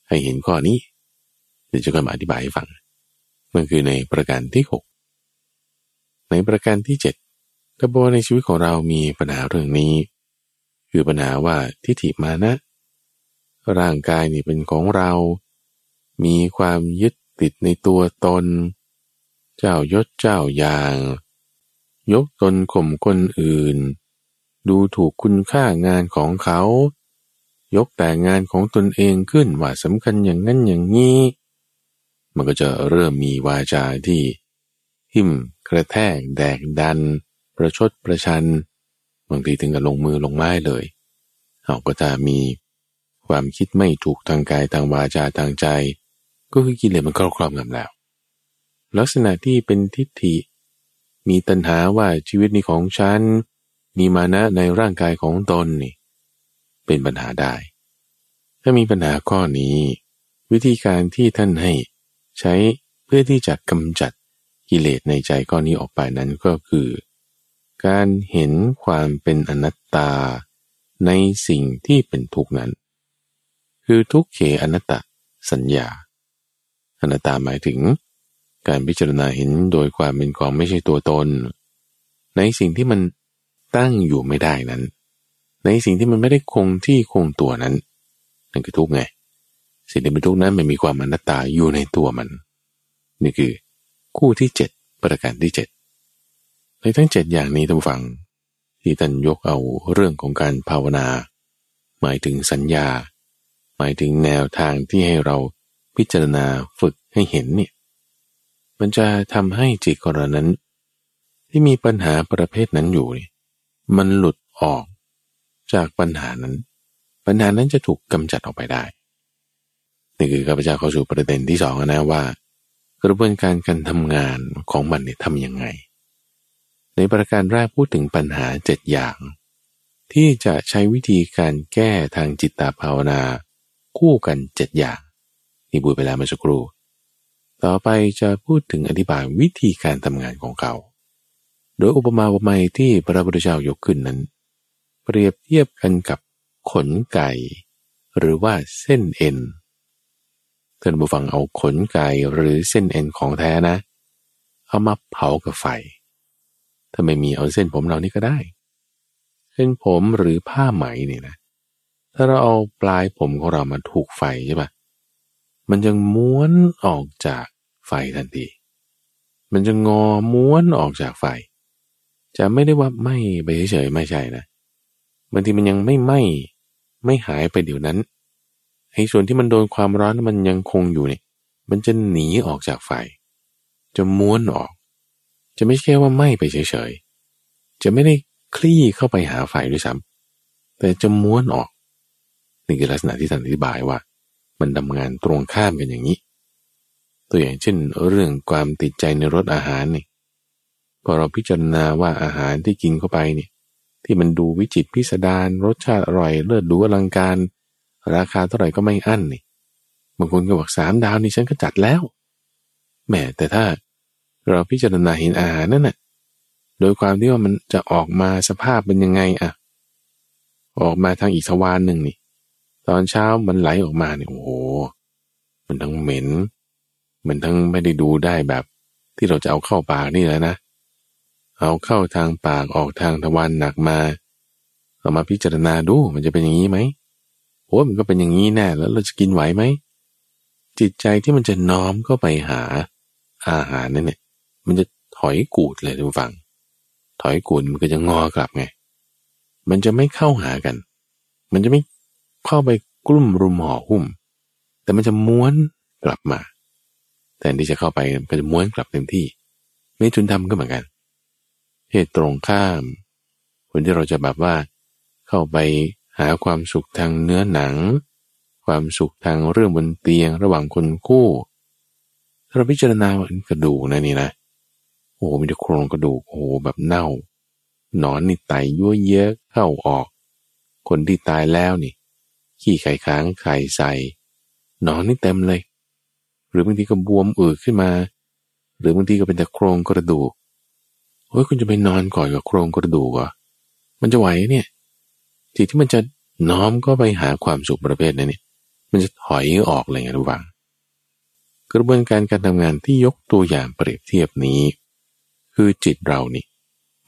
ให้เห็นข้อนี้ เดี๋ยวจะค่อยมาอธิบายให้ฟังมันคือในประการที่หกในประการที่เจ็ดถ้าบอกในชีวิตของเรามีปัญหาเรื่องนี้ คือปัญหาว่าทิฏฐิมานะ ร่างกายนี่เป็นของเรา มีความยึดติดในตัวตน เจ้ายศเจ้าอย่าง ยกตนข่มคนอื่น ดูถูกคุณค่างานของเขา ยกแต่งานของตนเองขึ้นว่าสำคัญอย่างนั้นอย่างนี้ มันก็จะเริ่มมีวาจาที่ หิมกระแทก แดกดัน ประชดประชัน บางทีถึงกับลงมือลงไม้เลย เอาก็จะมีความคิดไม่ถูกทางกายทางวาจาทางใจ ก็คือกิเลสมันครอบครองกันแล้ว ลักษณะที่เป็นทิฏฐิ มีตัณหาว่าชีวิตนี้ของฉัน มีมานะในร่างกายของตนนี่ เป็นปัญหาได้ ถ้ามีปัญหาข้อนี้ วิธีการที่ท่านให้ใช้เพื่อที่จะกำจัดกิเลสในใจข้อนี้ออกไปนั้นก็คือ การเห็นความเป็นอนัตตาในสิ่งที่เป็นทุกนั้น คือทุกเขอนัตตสัญญา อนัตตาหมายถึง การพิจารณาเห็นโดยความเป็นของไม่ใช่ตัวตน ในสิ่งที่มันตั้งอยู่ไม่ได้นั้น ในสิ่งที่มันไม่ได้คงที่คงตัวนั้น นั่นคือทุกไง สิ่งที่เป็นทุกนั้นมันมีความอนัตตาอยู่ในตัวมัน นี่คือ คู่ที่เจ็ดประการที่เจ็ดในทั้งเจ็ดอย่างนี้ท่านฟัง ที่ท่านยกเอาเรื่องของการภาวนา หมายถึงสัญญา หมายถึงแนวทางที่ให้เราพิจารณาฝึกให้เห็นเนี่ยมันจะทำให้จิตของเรานั้น ที่มีปัญหาประเภทนั้นอยู่นี่มันหลุดออก จากปัญหานั้น ปัญหานั้นจะถูกกำจัดออกไปได้ นี่คือข้าพเจ้าเข้าสู่ประเด็นที่สองนะว่า กระบวนการการทำงานของมันเนี่ยทำยังไง ในประการแรกพูดถึงปัญหาเจ็ดอย่าง ที่จะใช้วิธีการแก้ทางจิตตภาวนา คู่กันเจ็ดอย่างนี่พูดไปแล้วเมื่อสักครู่ต่อไปจะพูดถึงอธิบายวิธีการทำงานของเขา โดยอุปมาอุปไมยที่พระพุทธเจ้ายกขึ้นนั้น เปรียบเทียบกันกับขนไก่ หรือว่าเส้นเอ็นท่านผู้ฟังเอาขนไก่หรือเส้นเอ็นของแท้นะ เอามาเผากับไฟ ถ้าไม่มีเอาเส้นผมเรานี่ก็ได้ เส้นผมหรือผ้าไหมนี่นะ ถ้าเราเอาปลายผมของเรามาถูกไฟใช่ปะมันจะม้วนออกจากไฟทันที มันจะงอม้วนออกจากไฟ จะไม่ได้ว่าไม้ไปเฉยๆไม่ใช่นะ บางทีมันยังไม่ไหม้ไม่หายไปเดี๋ยวนั้นไอ้ส่วนที่มันโดนความร้อนมันยังคงอยู่เนี่ย มันจะหนีออกจากไฟ จะม้วนออก จะไม่ใช่ว่าไหม้ไปเฉยๆ จะไม่ได้คลี่เข้าไปหาไฟด้วยซ้ำแต่จะม้วนออกนี่คือลักษณะที่ท่านอธิบายว่า มันทำงานตรงข้ามกันอย่างนี้ ตัวอย่างเช่น เรื่องความติดใจในรสอาหารนี่พอเราพิจารณาว่าอาหารที่กินเข้าไปเนี่ย ที่มันดูวิจิตพิสดารรสชาติอร่อยเลิศดูอลังการ ราคาเท่าไหร่ก็ไม่อั้นนี่บางคนก็บอกสามดาวนี่ฉันก็จัดแล้วแหมแต่ถ้าเราพิจารณาเห็นอาหารนั่นน่ะโดยความที่ว่ามันจะออกมาสภาพเป็นยังไงอะออกมาทางอีกทวารหนึ่งนี่ ตอนเช้ามันไหลออกมาเนี่ยโอ้โหมันทั้งเหม็น มันทั้งไม่ได้ดูได้แบบ ที่เราจะเอาเข้าปากนี่แหละนะ เอาเข้าทางปากออกทางทวารหนักมา เรามาพิจารณาดูมันจะเป็นอย่างนี้ไหมโอ้มันก็เป็นอย่างนี้แน่แล้วเราจะกินไหวไหมจิตใจที่มันจะน้อมเข้าไปหาอาหารนั่นเนี่ยมันจะถอยกูดเลยทุกฝั่งถอยกูดมันก็จะงอกลับไง มันจะไม่เข้าหากัน มันจะไม่เข้าไปกลุ่มรุมห่อหุ้ม แต่มันจะม้วนกลับมาแต่ที่จะเข้าไปก็จะม้วนกลับเต็มที่ไม่ทุนทำก็เหมือนกัน เหตุตรงข้าม คนที่เราจะแบบว่า เข้าไปหาความสุขทางเนื้อหนัง ความสุขทางเรื่องบนเตียงระหว่างคนคู่ถ้าเราพิจารณากระดูกนะนี่นะโอ้โหมีแต่โครงกระดูกโอ้โหแบบเน่า หนอนนี่ไตยั่วเยอะเข้าออก คนที่ตายแล้วนี่ ขี้ไข่ค้างไข่ใส่หนอนนี่เต็มเลย หรือบางทีก็บวมอืดขึ้นมา หรือบางทีก็เป็นแต่โครงกระดูก เฮ้ยคุณจะไปนอนก่อนกับโครงกระดูกอะมันจะไหวเนี่ยจิตที่มันจะน้อมก็ไปหาความสุขประเภทนั้นนี่มันจะถอยออกเลยนะทุกฝัง กระบวนการการทำงานที่ยกตัวอย่างเปรียบเทียบนี้ คือจิตเรานี่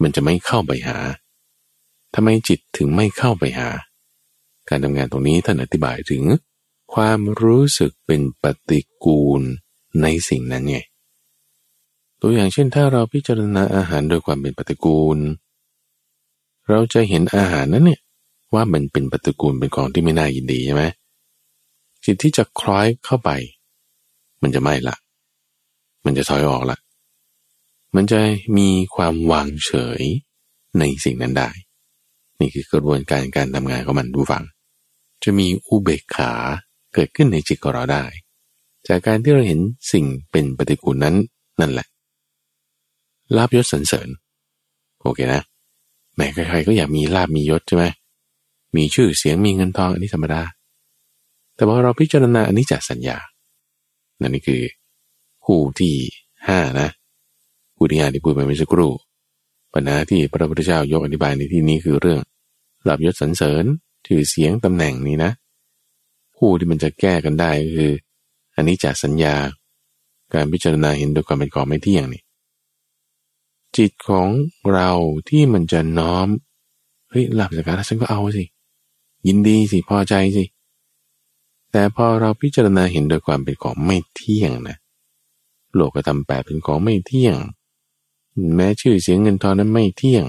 มันจะไม่เข้าไปหาทำไมจิตถึงไม่เข้าไปหา การทำงานตรงนี้ท่านอธิบายถึง ความรู้สึกเป็นปฏิกูลในสิ่งนั้นไง ตัวอย่างเช่นถ้าเราพิจารณาอาหารโดยความเป็นปฏิกูล เราจะเห็นอาหารนั้นเนี่ยว่ามันเป็นปฏิกูลเป็นของที่ไม่น่ายินดีใช่ไหมจิตที่จะคล้อยเข้าไป มันจะไม่ละ มันจะถอยออกละมันจะมีความวางเฉยในสิ่งนั้นได้ นี่คือกระบวนการการทำงานของมันดูฟัง จะมีอุเบกขาเกิดขึ้นในจิตของเราได้ จากการที่เราเห็นสิ่งเป็นปฏิกูลนั้นนั่นแหละ ลาบยศสันเสริญ โอเคนะแม้ใครๆก็อยากมีลาบมียศใช่ไหมมีชื่อเสียงมีเงินทองอันนี้ธรรมดา แต่พอเราพิจารณาอันนี้จากสัญญานั่นนี่คือคู่ที่ห้านะคู่ที่ห้าที่พูดไปเมื่อสักครู่ปัญหาที่พระพุทธเจ้ายกอธิบายในที่นี้คือเรื่องลับยศสรรเสริญชื่อเสียงตำแหน่งนี้นะคู่ที่มันจะแก้กันได้ก็คือ อันนี้จากสัญญา การพิจารณาเห็นโดยความเป็นของไม่เที่ยงนี่ จิตของเราที่มันจะน้อมเฮ้ยหลับสักการะฉันก็เอาสิ ยินดีสิพอใจสิ แต่พอเราพิจารณาเห็นโดยความเป็นของไม่เที่ยงนะ โลกธรรมแปดเป็นของไม่เที่ยง แม้ชื่อเสียงเงินทองนั้นไม่เที่ยง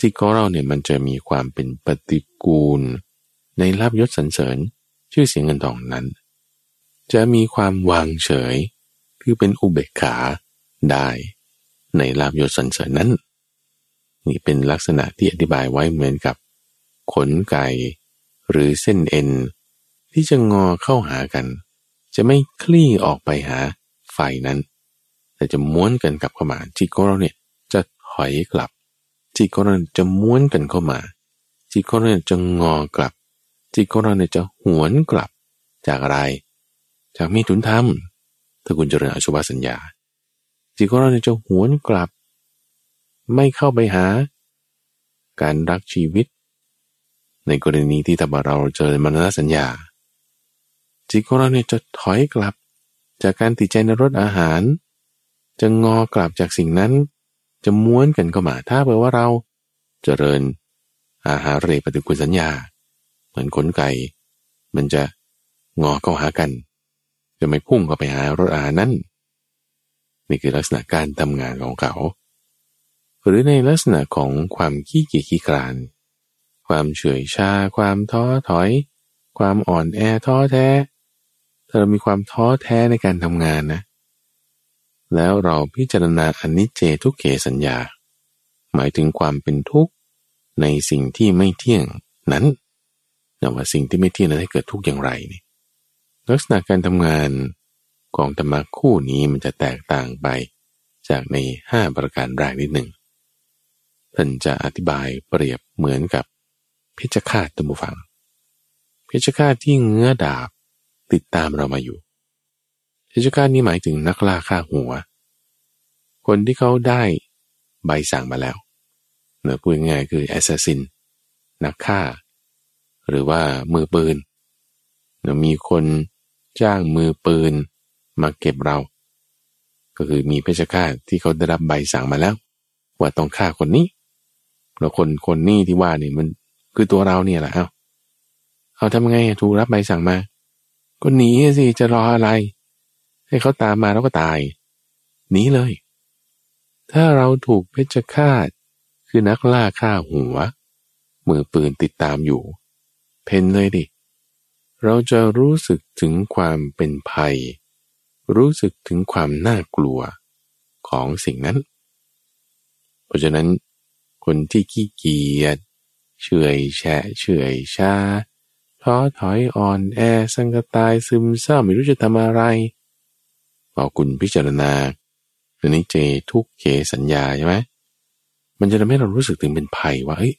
จิตของเราเนี่ยมันจะมีความเป็นปฏิกูล ในลาบยศสรรเสริญ ชื่อเสียงเงินทองนั้น จะมีความวางเฉย คือเป็นอุเบกขาได้ ในลาบยศสรรเสริญนั้น นี่เป็นลักษณะที่อธิบายไว้เหมือนกับ ขนไก่หรือเส้นเอ็น ที่จะงอเข้าหากัน จะไม่คลี่ออกไปหาไฟนั้น แต่จะม้วนกันกลับเข้ามาจิตของเราเนี่ยจะถอยกลับจิตของเราจะม้วนกันเข้ามาจิตของเราจะงอกลับจิตของเราเนี่ยจะหวนกลับจากอะไร จากมีถุนธรรมถ้าคุณเจริญอสุภสัญญา จิตของเราเนี่ยจะหวนกลับ ไม่เข้าไปหา การรักชีวิต ในกรณีที่ถ้าเราเจอมรณสัญญา จิตของเราเนี่ยจะถอยกลับ จากการติดใจในรสอาหาร จะงอกลับจากสิ่งนั้น จะม้วนกันเข้ามาถ้าเผื่อว่าเราเจริญอาหารเรปฏิกุลสัญญา เหมือนขนไก่ มันจะงอเข้าหากัน จะไม่พุ่งเข้าไปหารถอาหารนั้น นี่คือลักษณะการทำงานของเขา หรือในลักษณะของความขี้เกียจขี้คลาน ความเฉื่อยชา ความท้อถอย ความอ่อนแอท้อแท้ ถ้าเรามีความท้อแท้ในการทำงานนะ แล้วเราพิจารณาอนิจเจทุกเขสัญญา หมายถึงความเป็นทุกข์ในสิ่งที่ไม่เที่ยงนั้นแต่ว่าสิ่งที่ไม่เที่ยงนั้นให้เกิดทุกข์อย่างไรนี่ลักษณะการทำงาน ของธรรมะคู่นี้มันจะแตกต่างไป จากในห้าประการแรกนิดหนึ่งท่านจะอธิบายเปรียบเหมือนกับเพชฌฆาตตัมบูฟัง เพชฌฆาตที่เงื้อดาบติดตามเรามาอยู่ พิจคาตนี้หมายถึงนักล่าฆ่าหัว คนที่เขาได้ใบสั่งมาแล้วเนี่ยพูดง่ายคือ assassin นักฆ่า หรือว่ามือปืนมีคนจ้างมือปืน มาเก็บเรา ก็คือมีเพชฌฆาตที่เขาได้รับใบสั่งมาแล้ว ว่าต้องฆ่าคนนี้แล้วคนคนนี้ที่ว่านี่มันคือตัวเราเนี่ยแหละเอาเอาทำไงถูกรับใบสั่งมาก็หนีสิจะรออะไร ให้เขาตามมาแล้วก็ตายหนีเลย ถ้าเราถูกเพชฌฆาตคือนักล่าฆ่าหัว มือปืนติดตามอยู่ เพนเลยดิ เราจะรู้สึกถึงความเป็นภัย รู้สึกถึงความน่ากลัวของสิ่งนั้น เพราะฉะนั้น คนที่ขี้เกียจเฉยแฉะเฉยชาท้อถอยอ่อนแอสังกตายซึมเศร้าไม่รู้จะทำอะไรพอคุณพิจารณาอันนี้เจทุกเคสัญญาใช่ไหมมันจะทำให้เรารู้สึกถึงเป็นภัยว่าเฮ้ย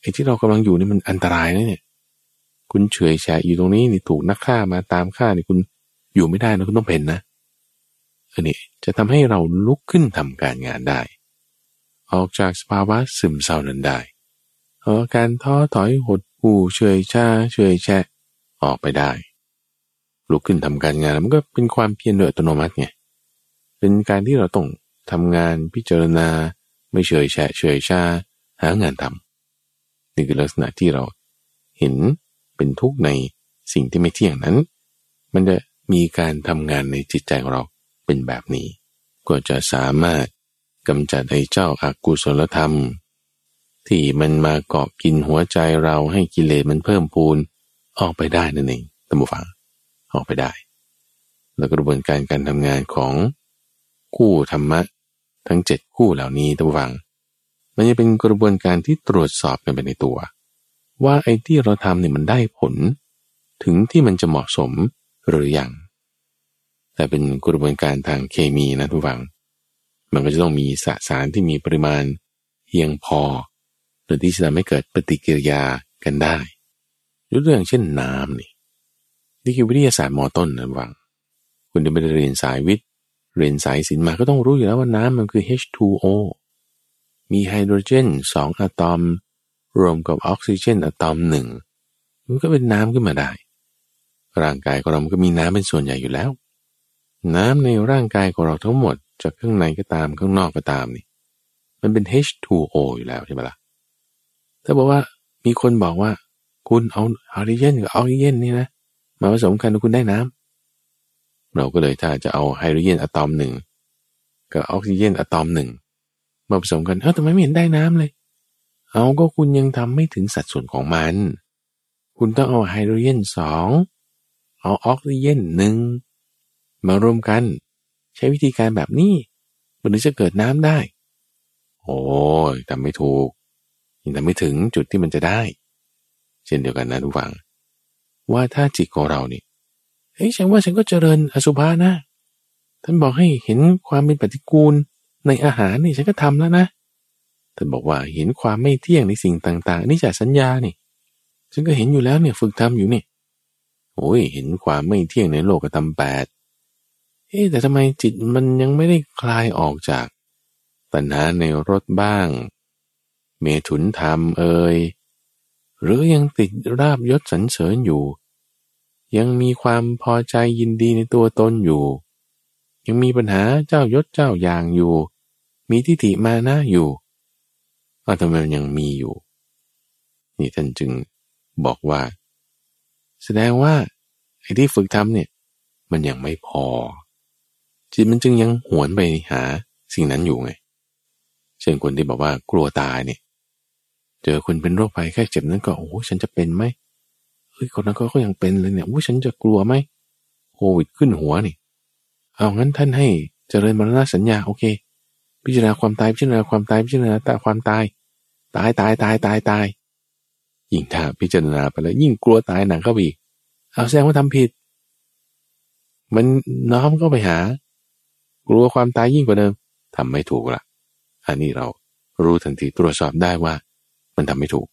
ไอ้ที่เรากำลังอยู่นี่มันอันตรายนะเนี่ย คุณเฉยแฉะอยู่ตรงนี้นี่ถูกนักฆ่ามาตามฆ่านี่คุณ อยู่ไม่ได้นะคุณต้องเป็นนะอันนี้จะทำให้เราลุกขึ้นทำการงานได้ ออกจากสภาวะซึมเศร้านั้นได้อาการท้อถอยหดหู่เฉยชาเฉยแฉะออกไปได้ ลุกขึ้นทำการงานมันก็เป็นความเพียรโดยอัตโนมัติไงเป็นการที่เราต้องทำงานพิจารณา ไม่เฉยแฉะเฉยชาหางานทำนี่คือลักษณะที่เราเห็นเป็นทุกข์ในสิ่งที่ไม่เที่ยงนั้น มันจะ มีการทำงานในจิตใจของเราเป็นแบบนี้ ก็จะสามารถกำจัดไอ้เจ้าอากุศลธรรม ที่มันมาเกาะกินหัวใจเราให้กิเลสมันเพิ่มพูนออกไปได้นั่นเองตัมบูฟังออกไปได้ แล้วกระบวนการการทำงานของคู่ธรรมะทั้งเจ็ดคู่เหล่านี้ตัมบูฟังมันจะเป็นกระบวนการที่ตรวจสอบกันไปในตัว ว่าไอ้ที่เราทำเนี่ยมันได้ผล ถึงที่มันจะเหมาะสม หรืออยังแต่เป็นกระบวนการทางเคมีนะทุกฝัง มันก็จะต้องมีสสารที่มีปริมาณเพียงพอหรือที่จะทำให้เกิดปฏิกิริยากันได้ยกตัวอย่างเช่นน้ำนี่นี่คือวิทยาศาสตร์มอต้นนะวัง คุณจะไปเรียนสายวิทย์ เรียนสายศิลป์มาก็ต้องรู้อยู่แล้วว่าน้ำมันคือ H2O มีไฮโดรเจนสองอะตอม รวมกับออกซิเจนอะตอมหนึ่งมันก็เป็นน้ำขึ้นมาได้ ร่างกายของเราก็มีน้ำเป็นส่วนใหญ่อยู่แล้ว น้ำในร่างกายของเราทั้งหมดจากข้างในก็ตามข้างนอกก็ตามนี่ มันเป็น H2O อยู่แล้วใช่ไหมละ่ะถ้าบอกว่ามีคนบอกว่า คุณเอาไฮโดรเจนกับออกซิเจนนี่นะมาผสมกันแล้วคุณได้น้ำเราก็เลยถ้าจะเอาไฮโดรเจนอะตอมหนึ่งกับออกซิเจนอะตอมหนึ่งมาผสมกันเออทำไมไม่เห็นได้น้ำเลย เอาก็คุณยังทำไม่ถึงสัดส่วนของมัน คุณต้องเอาไฮโดรเจนสอง เอาออกซิเจนหนึ่งมารวมกัน ใช้วิธีการแบบนี้มันถึงจะเกิดน้ำได้ โอ้ยทำไม่ถูกยังทำไม่ถึงจุดที่มันจะได้ เช่นเดียวกันนะทุกฝัง ว่าถ้าจิตของเรานี่เฮ้ยฉันว่าฉันก็เจริญอสุภานะ ท่านบอกให้เห็นความเป็นปฏิกูลในอาหารนี่ฉันก็ทำแล้วนะ ท่านบอกว่าเห็นความไม่เที่ยงในสิ่งต่าง ๆ นี่จากสัญญานี่ ฉันก็เห็นอยู่แล้วเนี่ยฝึกทำอยู่นี่ โอ้ยเห็นความไม่เที่ยงในโลกธรรมแปดเอ๊แต่ทำไมจิตมันยังไม่ได้คลายออกจากปัญหาในรถบ้าง เมถุนธรรมเอ่ยหรือยังติดราบยศสรรเสริญอยู่ ยังมีความพอใจยินดีในตัวตนอยู่ ยังมีปัญหาเจ้ายศเจ้าอย่างอยู่ มีทิฏฐิมานะอยู่อ้าวทำไมมันยังมีอยู่ นี่ท่านจึงบอกว่า แสดงว่าไอ้ที่ฝึกทำเนี่ยมันยังไม่พอ จิตมันจึงยังหวนไปหาสิ่งนั้นอยู่ไง เช่นคนที่บอกว่ากลัวตายเนี่ย เจอคนเป็นโรคภัยแค่เจ็บนั้นก็โอ้ฉันจะเป็นไหมเฮ้ยคนนั้นก็ยังเป็นเลยเนี่ยโอ้ฉันจะกลัวไหมโควิดขึ้นหัวนี่ เอางั้นท่านให้เจริญมรณะสัญญาโอเค พิจารณาความตายพิจารณาความตายพิจารณาตาความตาย ตายตายตายตายตาย ยิ่งถ้าพิจารณาไปแล้วยิ่งกลัวตายหนักเข้าไปอีก เอาแสดงว่าทำผิด มันน้อมก็ไปหา กลัวความตายยิ่งกว่าเดิมทำไม่ถูกละอันนี้เรารู้ทันทีตรวจสอบได้ว่า มันทำไม่ถูก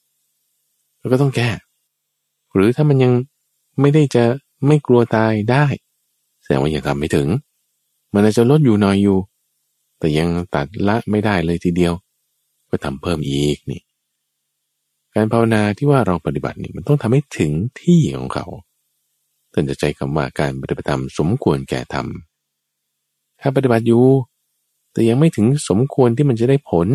เราก็ต้องแก้ หรือถ้ามันยังไม่ได้จะไม่กลัวตายได้ แสดงว่ายังทำไม่ถึง มันอาจจะลดอยู่หน่อยอยู่ แต่ยังตัดละไม่ได้เลยทีเดียว ก็ทำเพิ่มอีกนี่ การภาวนาที่ว่าเราปฏิบัตินี่มันต้องทำให้ถึงที่ของเขาท่านจะใจคำว่าการปฏิบัติธรรมสมควรแก่ธรรม ถ้าปฏิบัติอยู่ แต่ยังไม่ถึงสมควรที่มันจะได้ผล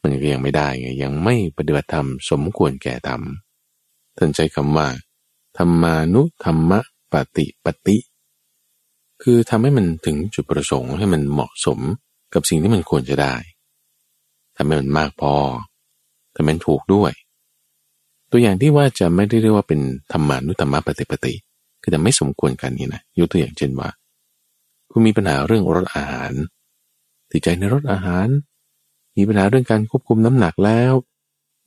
มันก็ยังไม่ได้ไงยังไม่ปฏิบัติธรรมสมควรแก่ธรรมท่านใช้คำว่าธรรมานุธรรมปฏิปฏิ คือทำให้มันถึงจุดประสงค์ให้มันเหมาะสมกับสิ่งที่มันควรจะได้ทำให้มันมากพอทำให้มันถูกด้วย ตัวอย่างที่ว่าจะไม่ได้เรียกว่าเป็นธรรมานุธรรมปฏิปฏิคือแต่ไม่สมควรกันนี่นะยกตัวอย่างเช่นว่า คุณมีปัญหาเรื่องรสอาหารติดใจในรสอาหาร มีปัญหาเรื่องการควบคุมน้ำหนักแล้ว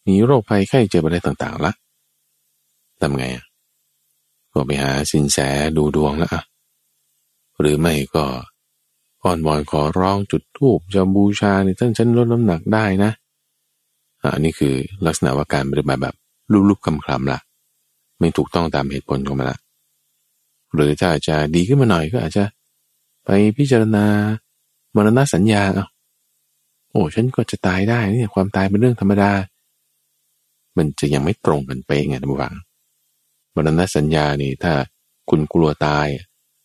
มีโรคภัยไข้เจ็บอะไรต่างๆละทำไงอะก็ไปหาสินแสดูดวงแล้วอะหรือไม่ก็อ้อนวอนขอร้องจุดธูปจะบูชาในท่านฉันลดน้ำหนักได้นะอันนี้คือลักษณะว่าการปฏิบัติแบบ ลุบๆคำคำละไม่ถูกต้องตามเหตุผลของมันละหรือถ้าจะดีขึ้นมาหน่อยก็อาจจะ ไปพิจารณามรณะสัญญาเอาโอ้ฉันก็จะตายได้นี่ความตายเป็นเรื่องธรรมดา มันจะยังไม่ตรงกันไปไงท่านผู้ฟังมรณะสัญญานี่ถ้าคุณกลัวตาย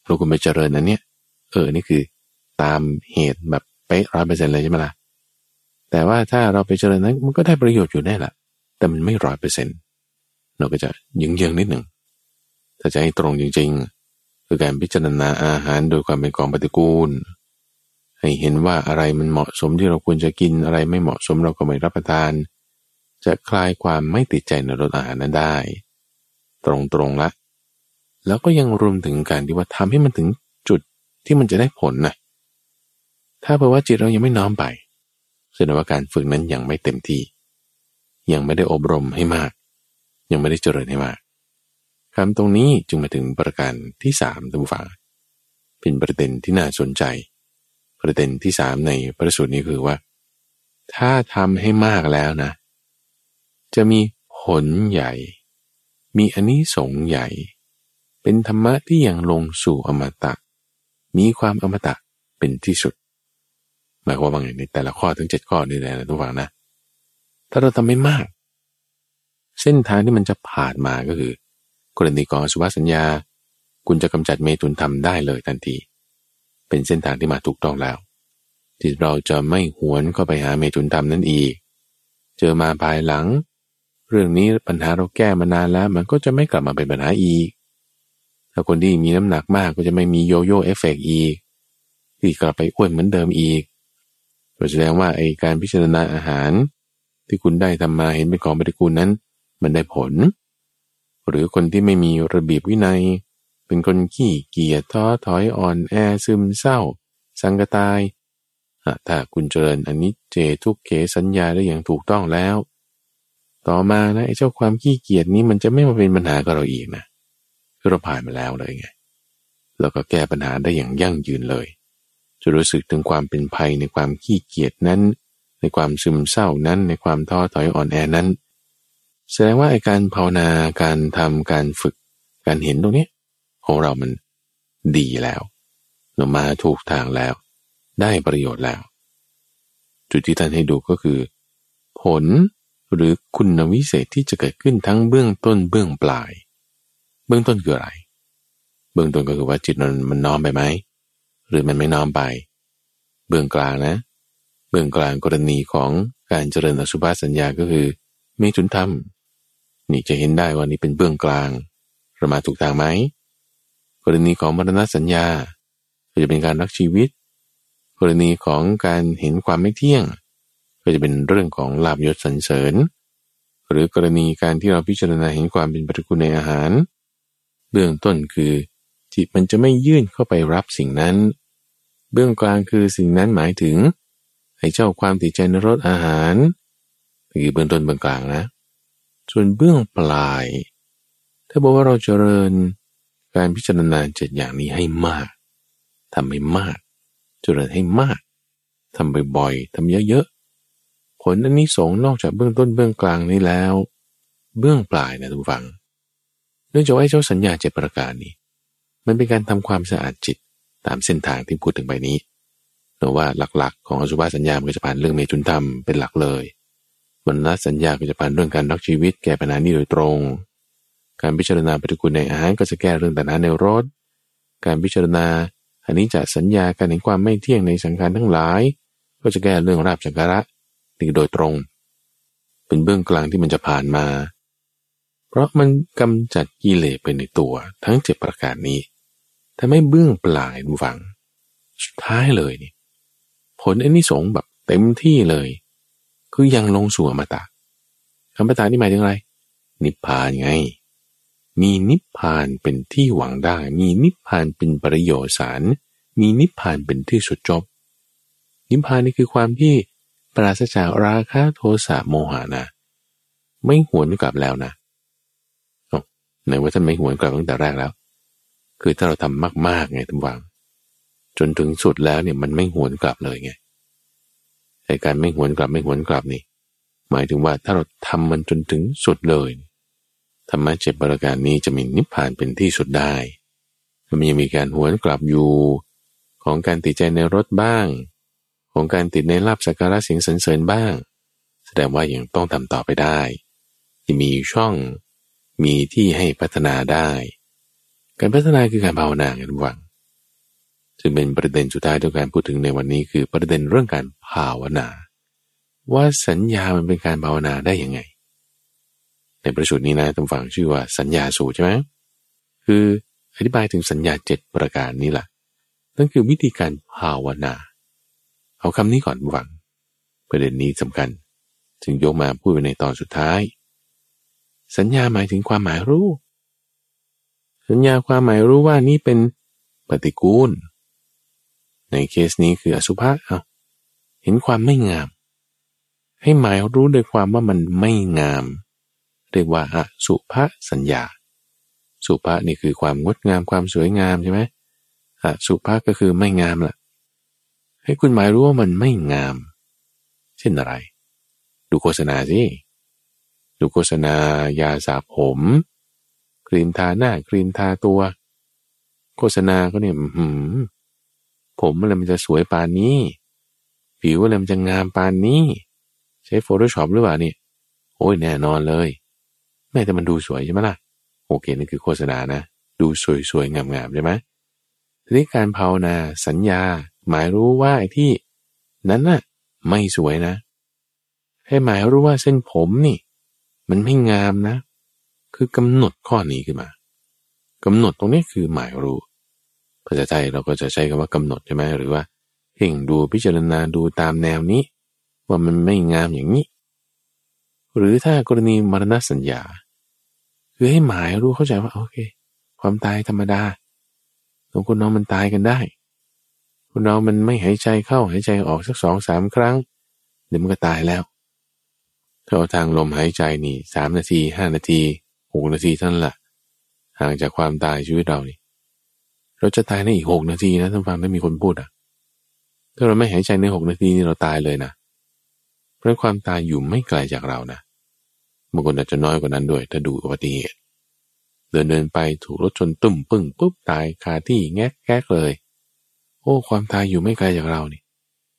เราคุณไปเจริญนั้นเนี่ย เออนี่คือตามเหตุแบบเป๊ะร้อยเปอร์เซ็นต์เลยใช่ไหมล่ะแต่ว่าถ้าเราไปเจริญนั้นมันก็ได้ประโยชน์อยู่แน่ละ แต่มันไม่ร้อยเปอร์เซ็นต์เราก็จะยิงเยิงนิดหนึ่งถ้าจะให้ตรงจริงๆ คือการพิจารณาอาหารโดยความเป็นกองปฏิกูล ให้เห็นว่าอะไรมันเหมาะสมที่เราควรจะกินอะไรไม่เหมาะสมเราก็ไม่รับประทาน จะคลายความไม่ติดใจในรสอาหารนั้นได้ ตรงๆละ แล้วก็ยังรวมถึงการที่ว่าทำให้มันถึงจุดที่มันจะได้ผลนะถ้าแปลว่าจิตเรายังไม่น้อมไปแสดงว่าการฝึกนั้นยังไม่เต็มที่ ยังไม่ได้อบรมให้มาก ยังไม่ได้เจริญให้มากคำตรงนี้จึงมาถึงประการที่สามท่านผู้ฟังเป็นประเด็นที่น่าสนใจ ประเด็นที่สามในพระสูตรนี้คือว่า ถ้าทำให้มากแล้วนะ จะมีผลใหญ่ มีอันนี้สงใหญ่ เป็นธรรมะที่ยังลงสู่อมตะ มีความอมตะเป็นที่สุดหมายความว่าไงในแต่ละข้อทั้งเจ็ดข้อนี่แหละนะทุกฝังนะ ถ้าเราทำไม่มาก เส้นทางที่มันจะผ่านมาก็คือกรณีกองสุภาสัญญา คุณจะกำจัดเมตุนทำได้เลยทันที เป็นเส้นทางที่มาถูกต้องแล้ว ที่เราจะไม่หวนเข้าไปหาเมตุนธรรมนั่นอีก เจอมาภายหลัง เรื่องนี้ปัญหาเราแก้มานานแล้ว มันก็จะไม่กลับมาเป็นปัญหาอีกถ้าคนที่มีน้ำหนักมากก็จะไม่มีโยโย่เอฟเฟกอีกที่กลับไปอ้วนเหมือนเดิมอีกแสดงว่าไอการพิจารณาอาหาร ที่คุณได้ทำมาเห็นเป็นของปฏิกูลนั้น มันได้ผล หรือคนที่ไม่มีระเบียบวินัย เป็นคนขี้เกียจท้อถอยอ่อนแอซึมเศร้า สังกตายถ้าคุณเจริญอันนี้เจทุกเขสัญญาได้อย่างถูกต้องแล้ว ต่อมานะไอ้เจ้าความขี้เกียจนี้มันจะไม่มาเป็นปัญหากับเราอีกนะคือเราผ่านมาแล้วเลยไงแล้วก็แก้ปัญหาได้อย่างยั่งยืนเลย จะรู้สึกถึงความเป็นภัยในความขี้เกียจนั้น ในความซึมเศร้านั้น ในความท้อถอยอ่อนแอนั้น แสดงว่าไอการภาวนาการทำการฝึก การเห็นตรงนี้ของเรามันดีแล้วเรามาถูกทางแล้ว ได้ประโยชน์แล้ว จุดที่ท่านให้ดูก็คือ ผลหรือคุณวิเศษที่จะเกิดขึ้นทั้งเบื้องต้นเบื้องปลาย เบื้องต้นคืออะไร เบื้องต้นก็คือว่าจิตมันมันน้อมไปไหม หรือมันไม่น้อมไป เบื้องกลางนะ เบื้องกลางกรณีของการเจริญอสุภาสัญญาก็คือเมตุนธรรมนี่จะเห็นได้ว่านี่เป็นเบื้องกลางเรามาถูกทางไหมกรณีของมรณะสัญญาก็จะเป็นการรักชีวิต กรณีของการเห็นความไม่เที่ยง ก็จะเป็นเรื่องของลาบยศสรรเสริญ หรือกรณีการที่เราพิจารณาเห็นความเป็นปฏิกูลในอาหาร เบื้องต้นคือ จิตมันจะไม่ยื่นเข้าไปรับสิ่งนั้น เบื้องกลางคือสิ่งนั้นหมายถึง ให้เจ้าความติดใจในรสอาหารคือเบื้องต้นเบื้องกลางนะ ส่วนเบื้องปลาย ถ้าบอกว่าเราเจริญการพิจารณาเจ็ดอย่างนี้ให้มากทำให้มาก เจริญให้มากทำบ่อยๆทำเยอะๆ ผลอันนี้สงนอกจากเบื้องต้นเบื้องกลางนี้แล้ว เบื้องปลายนะทุกฝัง เนื่องจากว่าเจ้าสัญญาเจ็ดประการนี้ มันเป็นการทำความสะอาดจิตตามเส้นทางที่พูดถึงไปนี้ แต่ว่าหลักๆ ของอสุภาสัญญามันก็จะผ่านเรื่องเมตุนธรรมเป็นหลักเลยมรณะสัญญาก็จะผ่านเรื่องการรักชีวิตแก้ปัญหานี้โดยตรง การพิจารณาปฏิกูลในอาหารก็จะแก้เรื่องตัณหาในรส การพิจารณาอันนี้จะสัญญาการเห็นความไม่เที่ยงในสังขารทั้งหลาย ก็จะแก้เรื่องราบสังการะนี่โดยตรง เป็นเบื้องกลางที่มันจะผ่านมา เพราะมันกำจัดกิเลสไปในตัวทั้งเจ็ดประการนี้ถ้าไม่เบื้องปลายดูฟัง สุดท้ายเลยนี่ ผลอันนี้สงแบบเต็มที่เลย คือยังลงสู่อมตะอมตะนี่หมายถึงอะไร นิพพานไง มีนิพพานเป็นที่หวังได้ มีนิพพานเป็นประโยชน์สาร มีนิพพานเป็นที่สุดจบ นิพพานนี่คือความที่ปราศจากราคะโทสะโมหะนะ ไม่หวนกลับแล้วนะในว่าท่านไม่หวนกลับตั้งแต่แรกแล้ว คือถ้าเราทำมากๆไงทุกวัง จนถึงสุดแล้วเนี่ยมันไม่หวนกลับเลยไงไอ้การไม่หวนกลับไม่หวนกลับนี่ หมายถึงว่าถ้าเราทำมันจนถึงสุดเลยธรรมะเจ็ดประการนี้จะมีนิพพานเป็นที่สุดได้มันยังมีการหวนกลับอยู่ ของการติดใจในรถบ้าง ของการติดในลาบสักการะเสียงสรรเสริญบ้าง แสดงว่ายังต้องทำต่อไปได้ที่มีช่องมีที่ให้พัฒนาได้ การพัฒนาคือการภาวนากันหวัง จึงเป็นประเด็นสุดท้ายที่การพูดถึงในวันนี้คือประเด็นเรื่องการภาวนา ว่าสัญญามันเป็นการภาวนาได้ยังไง ในประสูตรนี้นะท่านฟังชื่อว่าสัญญาสูตรใช่ไหมคืออธิบายถึงสัญญาเจ็ดประการนี้แหละนั่นคือวิธีการภาวนา เอาคำนี้ก่อนฟัง ประเด็นนี้สำคัญ จึงยกมาพูดไปในตอนสุดท้าย สัญญาหมายถึงความหมายรู้ สัญญาความหมายรู้ว่านี่เป็นปฏิกูล ในเคสนี้คืออสุภะเอาเห็นความไม่งาม ให้หมายรู้โดยความว่ามันไม่งาม เรียกว่าอสุภะสัญญา สุภานี่คือความงดงามความสวยงามใช่ไหมอสุภาก็คือไม่งามล่ะ ให้คุณหมายรู้ว่ามันไม่งาม เช่นอะไร ดูโฆษณาสิดูโฆษณายาสระผม ครีมทาหน้าครีมทาตัว โฆษณาก็เนี่ยหืม ผมอะไรมันจะสวยปานนี้ ผิวอะไรมันจะงามปานนี้ ใช้โฟโต้ช็อปหรือเปล่านี่โอ้ยแน่นอนเลย แม่แต่มันดูสวยใช่ไหมล่ะ โอเคนี่คือโฆษณานะ ดูสวยๆงามๆใช่ไหมทีนี้การภาวนาสัญญา หมายรู้ว่าไอ้ที่ นั้นน่ะ ไม่สวยนะ ให้หมายรู้ว่าเส้นผมนี่ มันไม่งามนะ คือกำหนดข้อนี้ขึ้นมากำหนดตรงนี้คือหมายรู้ ภาษาไทยเราก็จะใช้คำว่ากำหนดใช่ไหมหรือว่าเพ่งดูพิจารณาดูตามแนวนี้ ว่ามันไม่งามอย่างนี้ หรือถ้ากรณีมรณะสัญญา คือให้หมายรู้เข้าใจว่าโอเค ความตายธรรมดาของคนน้องมันตายกันได้ คนน้องมันไม่หายใจเข้าหายใจออกสักสองสามครั้งเดี๋ยวมันก็ตายแล้วถ้าเอาทางลมหายใจนี่สามนาทีห้านาทีหกนาทีท่านละห่างจากความตายชีวิตเรานี่ เราจะตายในอีกหกนาทีนะท่านฟังได้มีคนพูดอะ ถ้าเราไม่หายใจในหกนาทีนี่เราตายเลยนะ เพราะความตายอยู่ไม่ไกลจากเรานะบางคนอาจจะน้อยกว่านั้นด้วย ถ้าดูอุบัติเหตุเดินเดินไปถูกรถชนตุ่มปึ้งปุ๊บตายคาที่แงกแกกเลย โอ้ ความตายอยู่ไม่ไกลจากเรานี่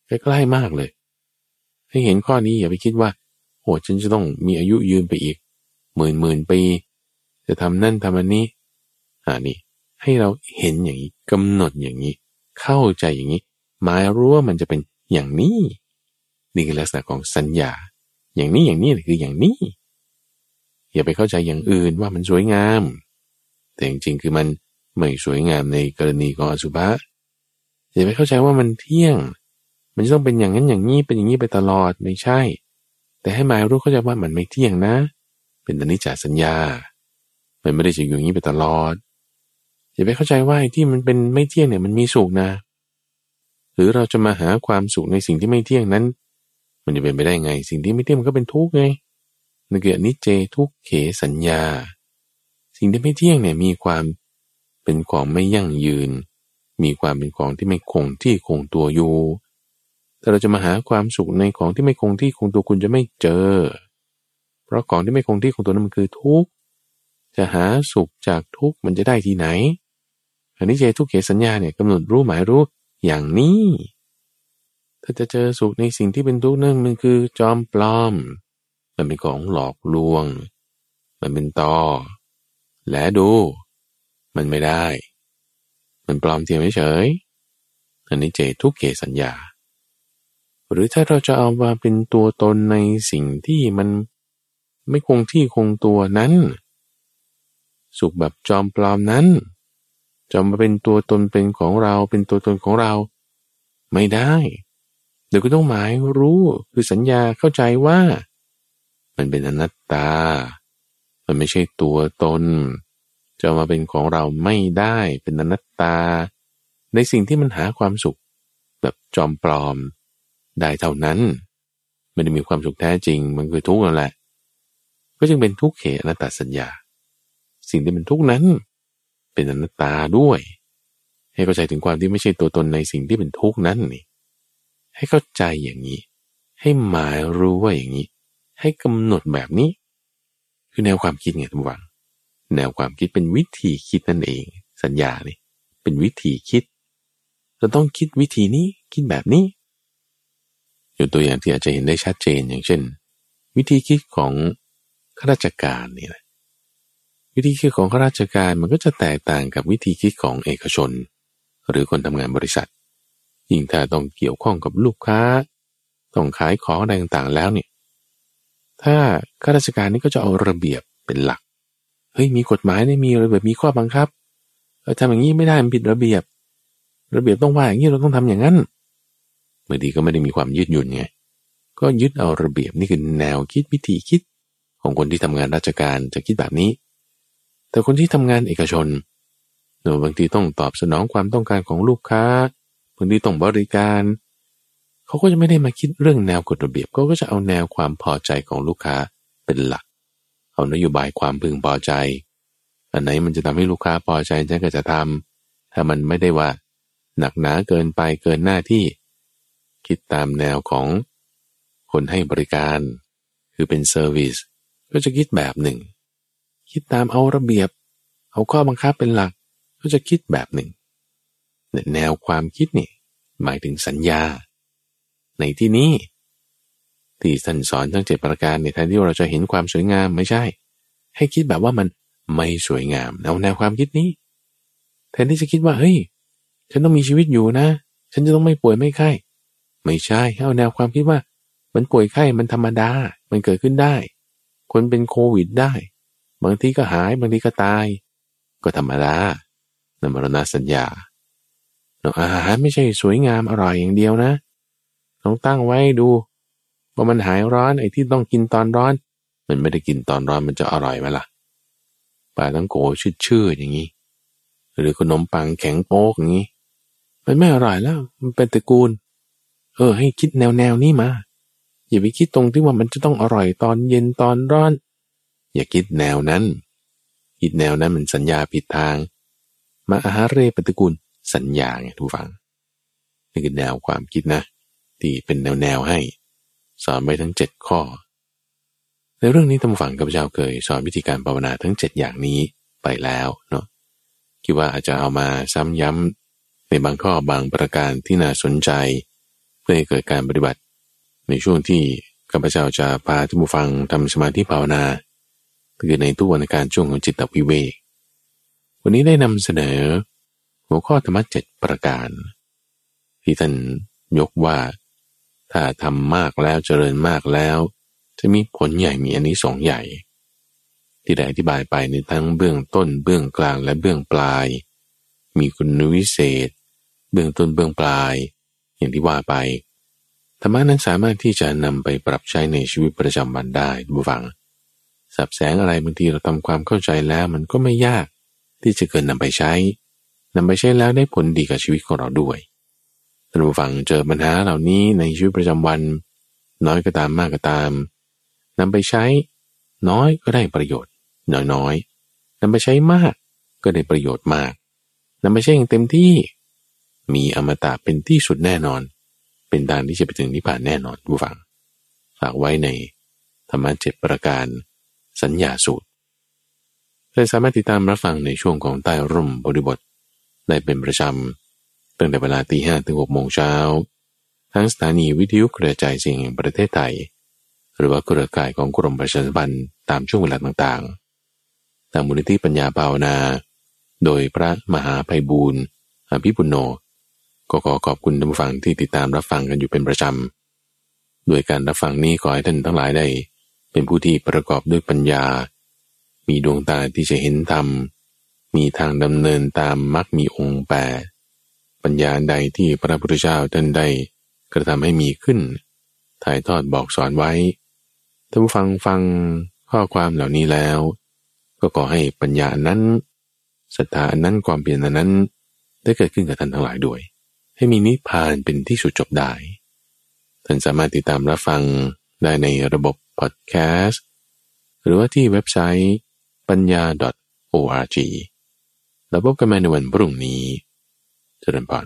ใกล้ๆมากเลย ให้เห็นข้อนี้อย่าไปคิดว่าโอ้ฉันจะต้องมีอายุยืนไปอีกหมื่นหมื่นปี จะทำนั่นทำอันนี้อ่านี่ ให้เราเห็นอย่างนี้กำหนดอย่างนี้ เข้าใจอย่างนี้ หมายรู้ว่ามันจะเป็นอย่างนี้นี่คือลักษณะของสัญญา อย่างนี้อย่างนี้คืออย่างนี้ อย่าไปเข้าใจอย่างอื่นว่ามันสวยงาม แต่จริงๆคือมันไม่สวยงามในกรณีของอสุภะอย่าไปเข้าใจว่ามันเที่ยง มันจะต้องเป็นอย่างนั้นอย่างนี้เป็นอย่างนี้ไปตลอดไม่ใช่ แต่ให้หมายรู้เข้าใจว่ามันไม่เที่ยงนะ เป็นอนิจจสัญญา มันไม่ได้จะอยู่อย่างนี้ไปตลอด อย่าไปเข้าใจว่าที่มันเป็นไม่เที่ยงเนี่ยมันมีสุขนะ หรือเราจะมาหาความสุขในสิ่งที่ไม่เที่ยงนั้น มันจะเป็นไปได้ไง สิ่งที่ไม่เที่ยงมันก็เป็นทุกข์ไงนั่นคืออนิจเจทุกเขสัญญา สิ่งที่ไม่เที่ยงเนี่ยมีความเป็นของไม่ยั่งยืน มีความเป็นของที่ไม่คงที่คงตัวอยู่แต่เราจะมาหาความสุขในของที่ไม่คงที่คงตัวคุณจะไม่เจอ เพราะของที่ไม่คงที่คงตัวนั้นมันคือทุกข์ จะหาสุขจากทุกข์มันจะได้ที่ไหน อันนี้เจทุกเขสัญญาเนี่ยกำหนดรู้หมายรู้อย่างนี้ ถ้าจะเจอสุขในสิ่งที่เป็นทุกข์นั่นมันคือจอมปลอม มันเป็นของหลอกลวง มันเป็นตอ และดู มันไม่ได้ มันปลอมเทียมเฉยอันนี้เจทุกเขสัญญา หรือถ้าเราจะเอามาเป็นตัวตนในสิ่งที่มันไม่คงที่คงตัวนั้น สุขแบบจอมปลอมนั้น จะมาเป็นตัวตนเป็นของเรา เป็นตัวตนของเรา ไม่ได้ เดี๋ยวก็ต้องหมายรู้คือสัญญาเข้าใจว่า มันเป็นอนัตตา มันไม่ใช่ตัวตน จะมาเป็นของเราไม่ได้เป็นอนัตตา ในสิ่งที่มันหาความสุข แบบจอมปลอม ได้เท่านั้น ไม่ได้มีความสุขแท้จริง มันคือทุกข์นั่นแหละ ก็จึงเป็นทุกข์เขอนัตตาสัญญา สิ่งที่เป็นทุกข์นั้น เป็นอนัตตาด้วย ให้เข้าใจถึงความที่ไม่ใช่ตัวตนในสิ่งที่เป็นทุกข์นั้นนี่ ให้เข้าใจอย่างนี้ ให้หมายรู้ว่าอย่างนี้ ให้กำหนดแบบนี้ คือแนวความคิดไงทุกวัง แนวความคิดเป็นวิธีคิดนั่นเอง สัญญาเนี่เป็นวิธีคิดเราต้องคิดวิธีนี้คิดแบบนี้อยู่ตัวอย่างที่อาจจะเห็นได้ชัดเจนอย่างเช่น วิธีคิดของข้าราชการนี่แหละ วิธีคิดของข้าราชการมันก็จะแตกต่างกับวิธีคิดของเอกชน หรือคนทำงานบริษัท ยิ่งถ้าต้องเกี่ยวข้องกับลูกค้า ต้องขายของอะไรต่างๆแล้วเนี่ยถ้าข้าราชการนี่ก็จะเอาระเบียบเป็นหลักเฮ้ยมีกฎหมายนี่มีระเบียบมีข้อบังคับเออทำอย่างนี้ไม่ได้มันผิดระเบียบ ระเบียบต้องว่าอย่างนี้เราต้องทำอย่างนั้นบางทีก็ไม่ได้มีความยืดหยุ่นไงก็ยึดเอาระเบียบนี่คือแนวคิดวิธีคิด ของคนที่ทำงานราชการจะคิดแบบนี้ แต่คนที่ทำงานเอกชนเนบางทีต้องตอบสนองความต้องการของลูกค้าบางทีต้องบริการเขาก็จะไม่ได้มาคิดเรื่องแนวกฎระเบียบก็ก็จะเอาแนวความพอใจของลูกค้าเป็นหลัก เอานโยบายความพึงพอใจ อันไหนมันจะทำให้ลูกค้าพอใจฉันก็จะทำถ้ามันไม่ได้ว่าหนักหนาเกินไปเกินหน้าที่ คิดตามแนวของคนให้บริการ คือเป็นเซอร์วิสก็จะคิดแบบหนึ่ง คิดตามเอาระเบียบ เอาข้อบังคับเป็นหลัก ก็จะคิดแบบหนึ่ง แนวความคิดนี่หมายถึงสัญญา ในที่นี้ ที่ท่านสอนทั้งเจ็ดประการในแทนที่เราจะเห็นความสวยงามไม่ใช่ ให้คิดแบบว่ามันไม่สวยงามเอาแนวความคิดนี้ แทนที่จะคิดว่าเฮ้ยฉันต้องมีชีวิตอยู่นะ ฉันจะต้องไม่ป่วยไม่ไข้ไม่ใช่เอาแนวความคิดว่า มันป่วยไข้มันธรรมดา มันเกิดขึ้นได้ คนเป็นโควิดได้ บางทีก็หายบางทีก็ตาย ก็ธรรมดานมรณสัญญาอาหารไม่ใช่สวยงามอร่อยอย่างเดียวนะต้องตั้งไว้ดูว่ามันหายร้อนไอ้ที่ต้องกินตอนร้อน มันไม่ได้กินตอนร้อนมันจะอร่อยไหมล่ะปลาตั้งโกชื่อๆอย่างนี้หรือขนมปังแข็งโป๊กอย่างนี้มันไม่อร่อยแล้ว มันเป็นตระกูล เออ ให้คิดแนวแนวนี้มา อย่าไปคิดตรงที่ว่ามันจะต้องอร่อยตอนเย็นตอนร้อน อย่าคิดแนวนั้น คิดแนวนั้นมันสัญญาผิดทาง มาอาหารเรปฏิกูลสัญญาไงทุกฝังนี่คือแนวความคิดนะ ที่เป็นแนวแนวให้ สอนไว้ทั้งเจ็ดข้อ ในเรื่องนี้ตำฝังกับเจ้าเคย สอนวิธีการภาวนาทั้งเจ็ดอย่างนี้ไปแล้วเนาะคิดว่าอาจจะเอามาซ้ำย้ำในบางข้อบางประการที่น่าสนใจ เพื่อให้เกิดการปฏิบัติ ในช่วงที่ข้าพเจ้าจะพาท่านผู้ฟังทำสมาธิภาวนา คือในตู้วันการช่วงของจิตวิเวก วันนี้ได้นำเสนอ หัวข้อธรรมะเจ็ดประการ ที่ท่านยกว่า ถ้าทำมากแล้วเจริญมากแล้ว จะมีผลใหญ่มีอันนี้สองใหญ่ ที่ได้อธิบายไปในทั้งเบื้องต้นเบื้องกลางและเบื้องปลาย มีคุณวิเศษ เบื้องต้นเบื้องปลาย อย่างที่ว่าไปธรรมะนั้นสามารถที่จะนำไปปรับใช้ในชีวิตประจำวันได้บุฟัง สับแสงอะไรบางทีเราทำความเข้าใจแล้ว มันก็ไม่ยากที่จะเกิดนนำไปใช้นำไปใช้แล้วได้ผลดีกับชีวิตของเราด้วยท่านผู้ฟังเจอปัญหาเหล่านี้ในชีวิตประจำวัน น้อยก็ตามมากก็ตามนำไปใช้ น้อยก็ได้ประโยชน์ น้อยน้อยนำไปใช้มากก็ได้ประโยชน์มากนำไปใช้อย่างเต็มที่ มีอมตะเป็นที่สุดแน่นอน เป็นทางที่จะไปถึงนิพพานแน่นอนผู้ฟังฝากไว้ในธรรมะเจ็ดประการ สัญญาสูตรได้สามารถติดตามรับฟังในช่วงของใต้ร่มบริบทได้เป็นประจำตั้งแต่เวลาตีห้ถึงหกโมงเช้าทั้งสถานีวิทยุกระจายเสียงแห่งประเทศไทย หรือว่าเครือข่ายของกรมประชาสัมพันธ์ตามช่วงเวลาต่างๆ ตามมูลนิธิปัญญาภาวนา โดยพระมหาภัยบูรณ์อภิปุโนก็ขอขอบคุณท่านผู้ฟังที่ติดตามรับฟังกันอยู่เป็นประจำ ด้วยการรับฟังนี้ขอให้ท่านทั้งหลายได้ เป็นผู้ที่ประกอบด้วยปัญญา มีดวงตาที่จะเห็นธรรม มีทางดำเนินตามมรรคมีองค์แปดปัญญาใดที่พระพุทธเจ้าท่านได้กระทำให้มีขึ้น ถ่ายทอดบอกสอนไว้ท่านผู้ฟังฟังข้อความเหล่านี้แล้ว ก็ขอให้ปัญญานั้นศรัทธานั้นความเปลี่ยนนั้น ได้เกิดขึ้นกับท่านทั้งหลายด้วย ให้มีนิพพานเป็นที่สุดจบได้ ท่านสามารถติดตามรับฟังได้ในระบบ พอดแคสต์หรือว่าที่เว็บไซต์ปัญญา .org แล้วพบกันใหม่ในวันพรุ่งนี้ เจริญพร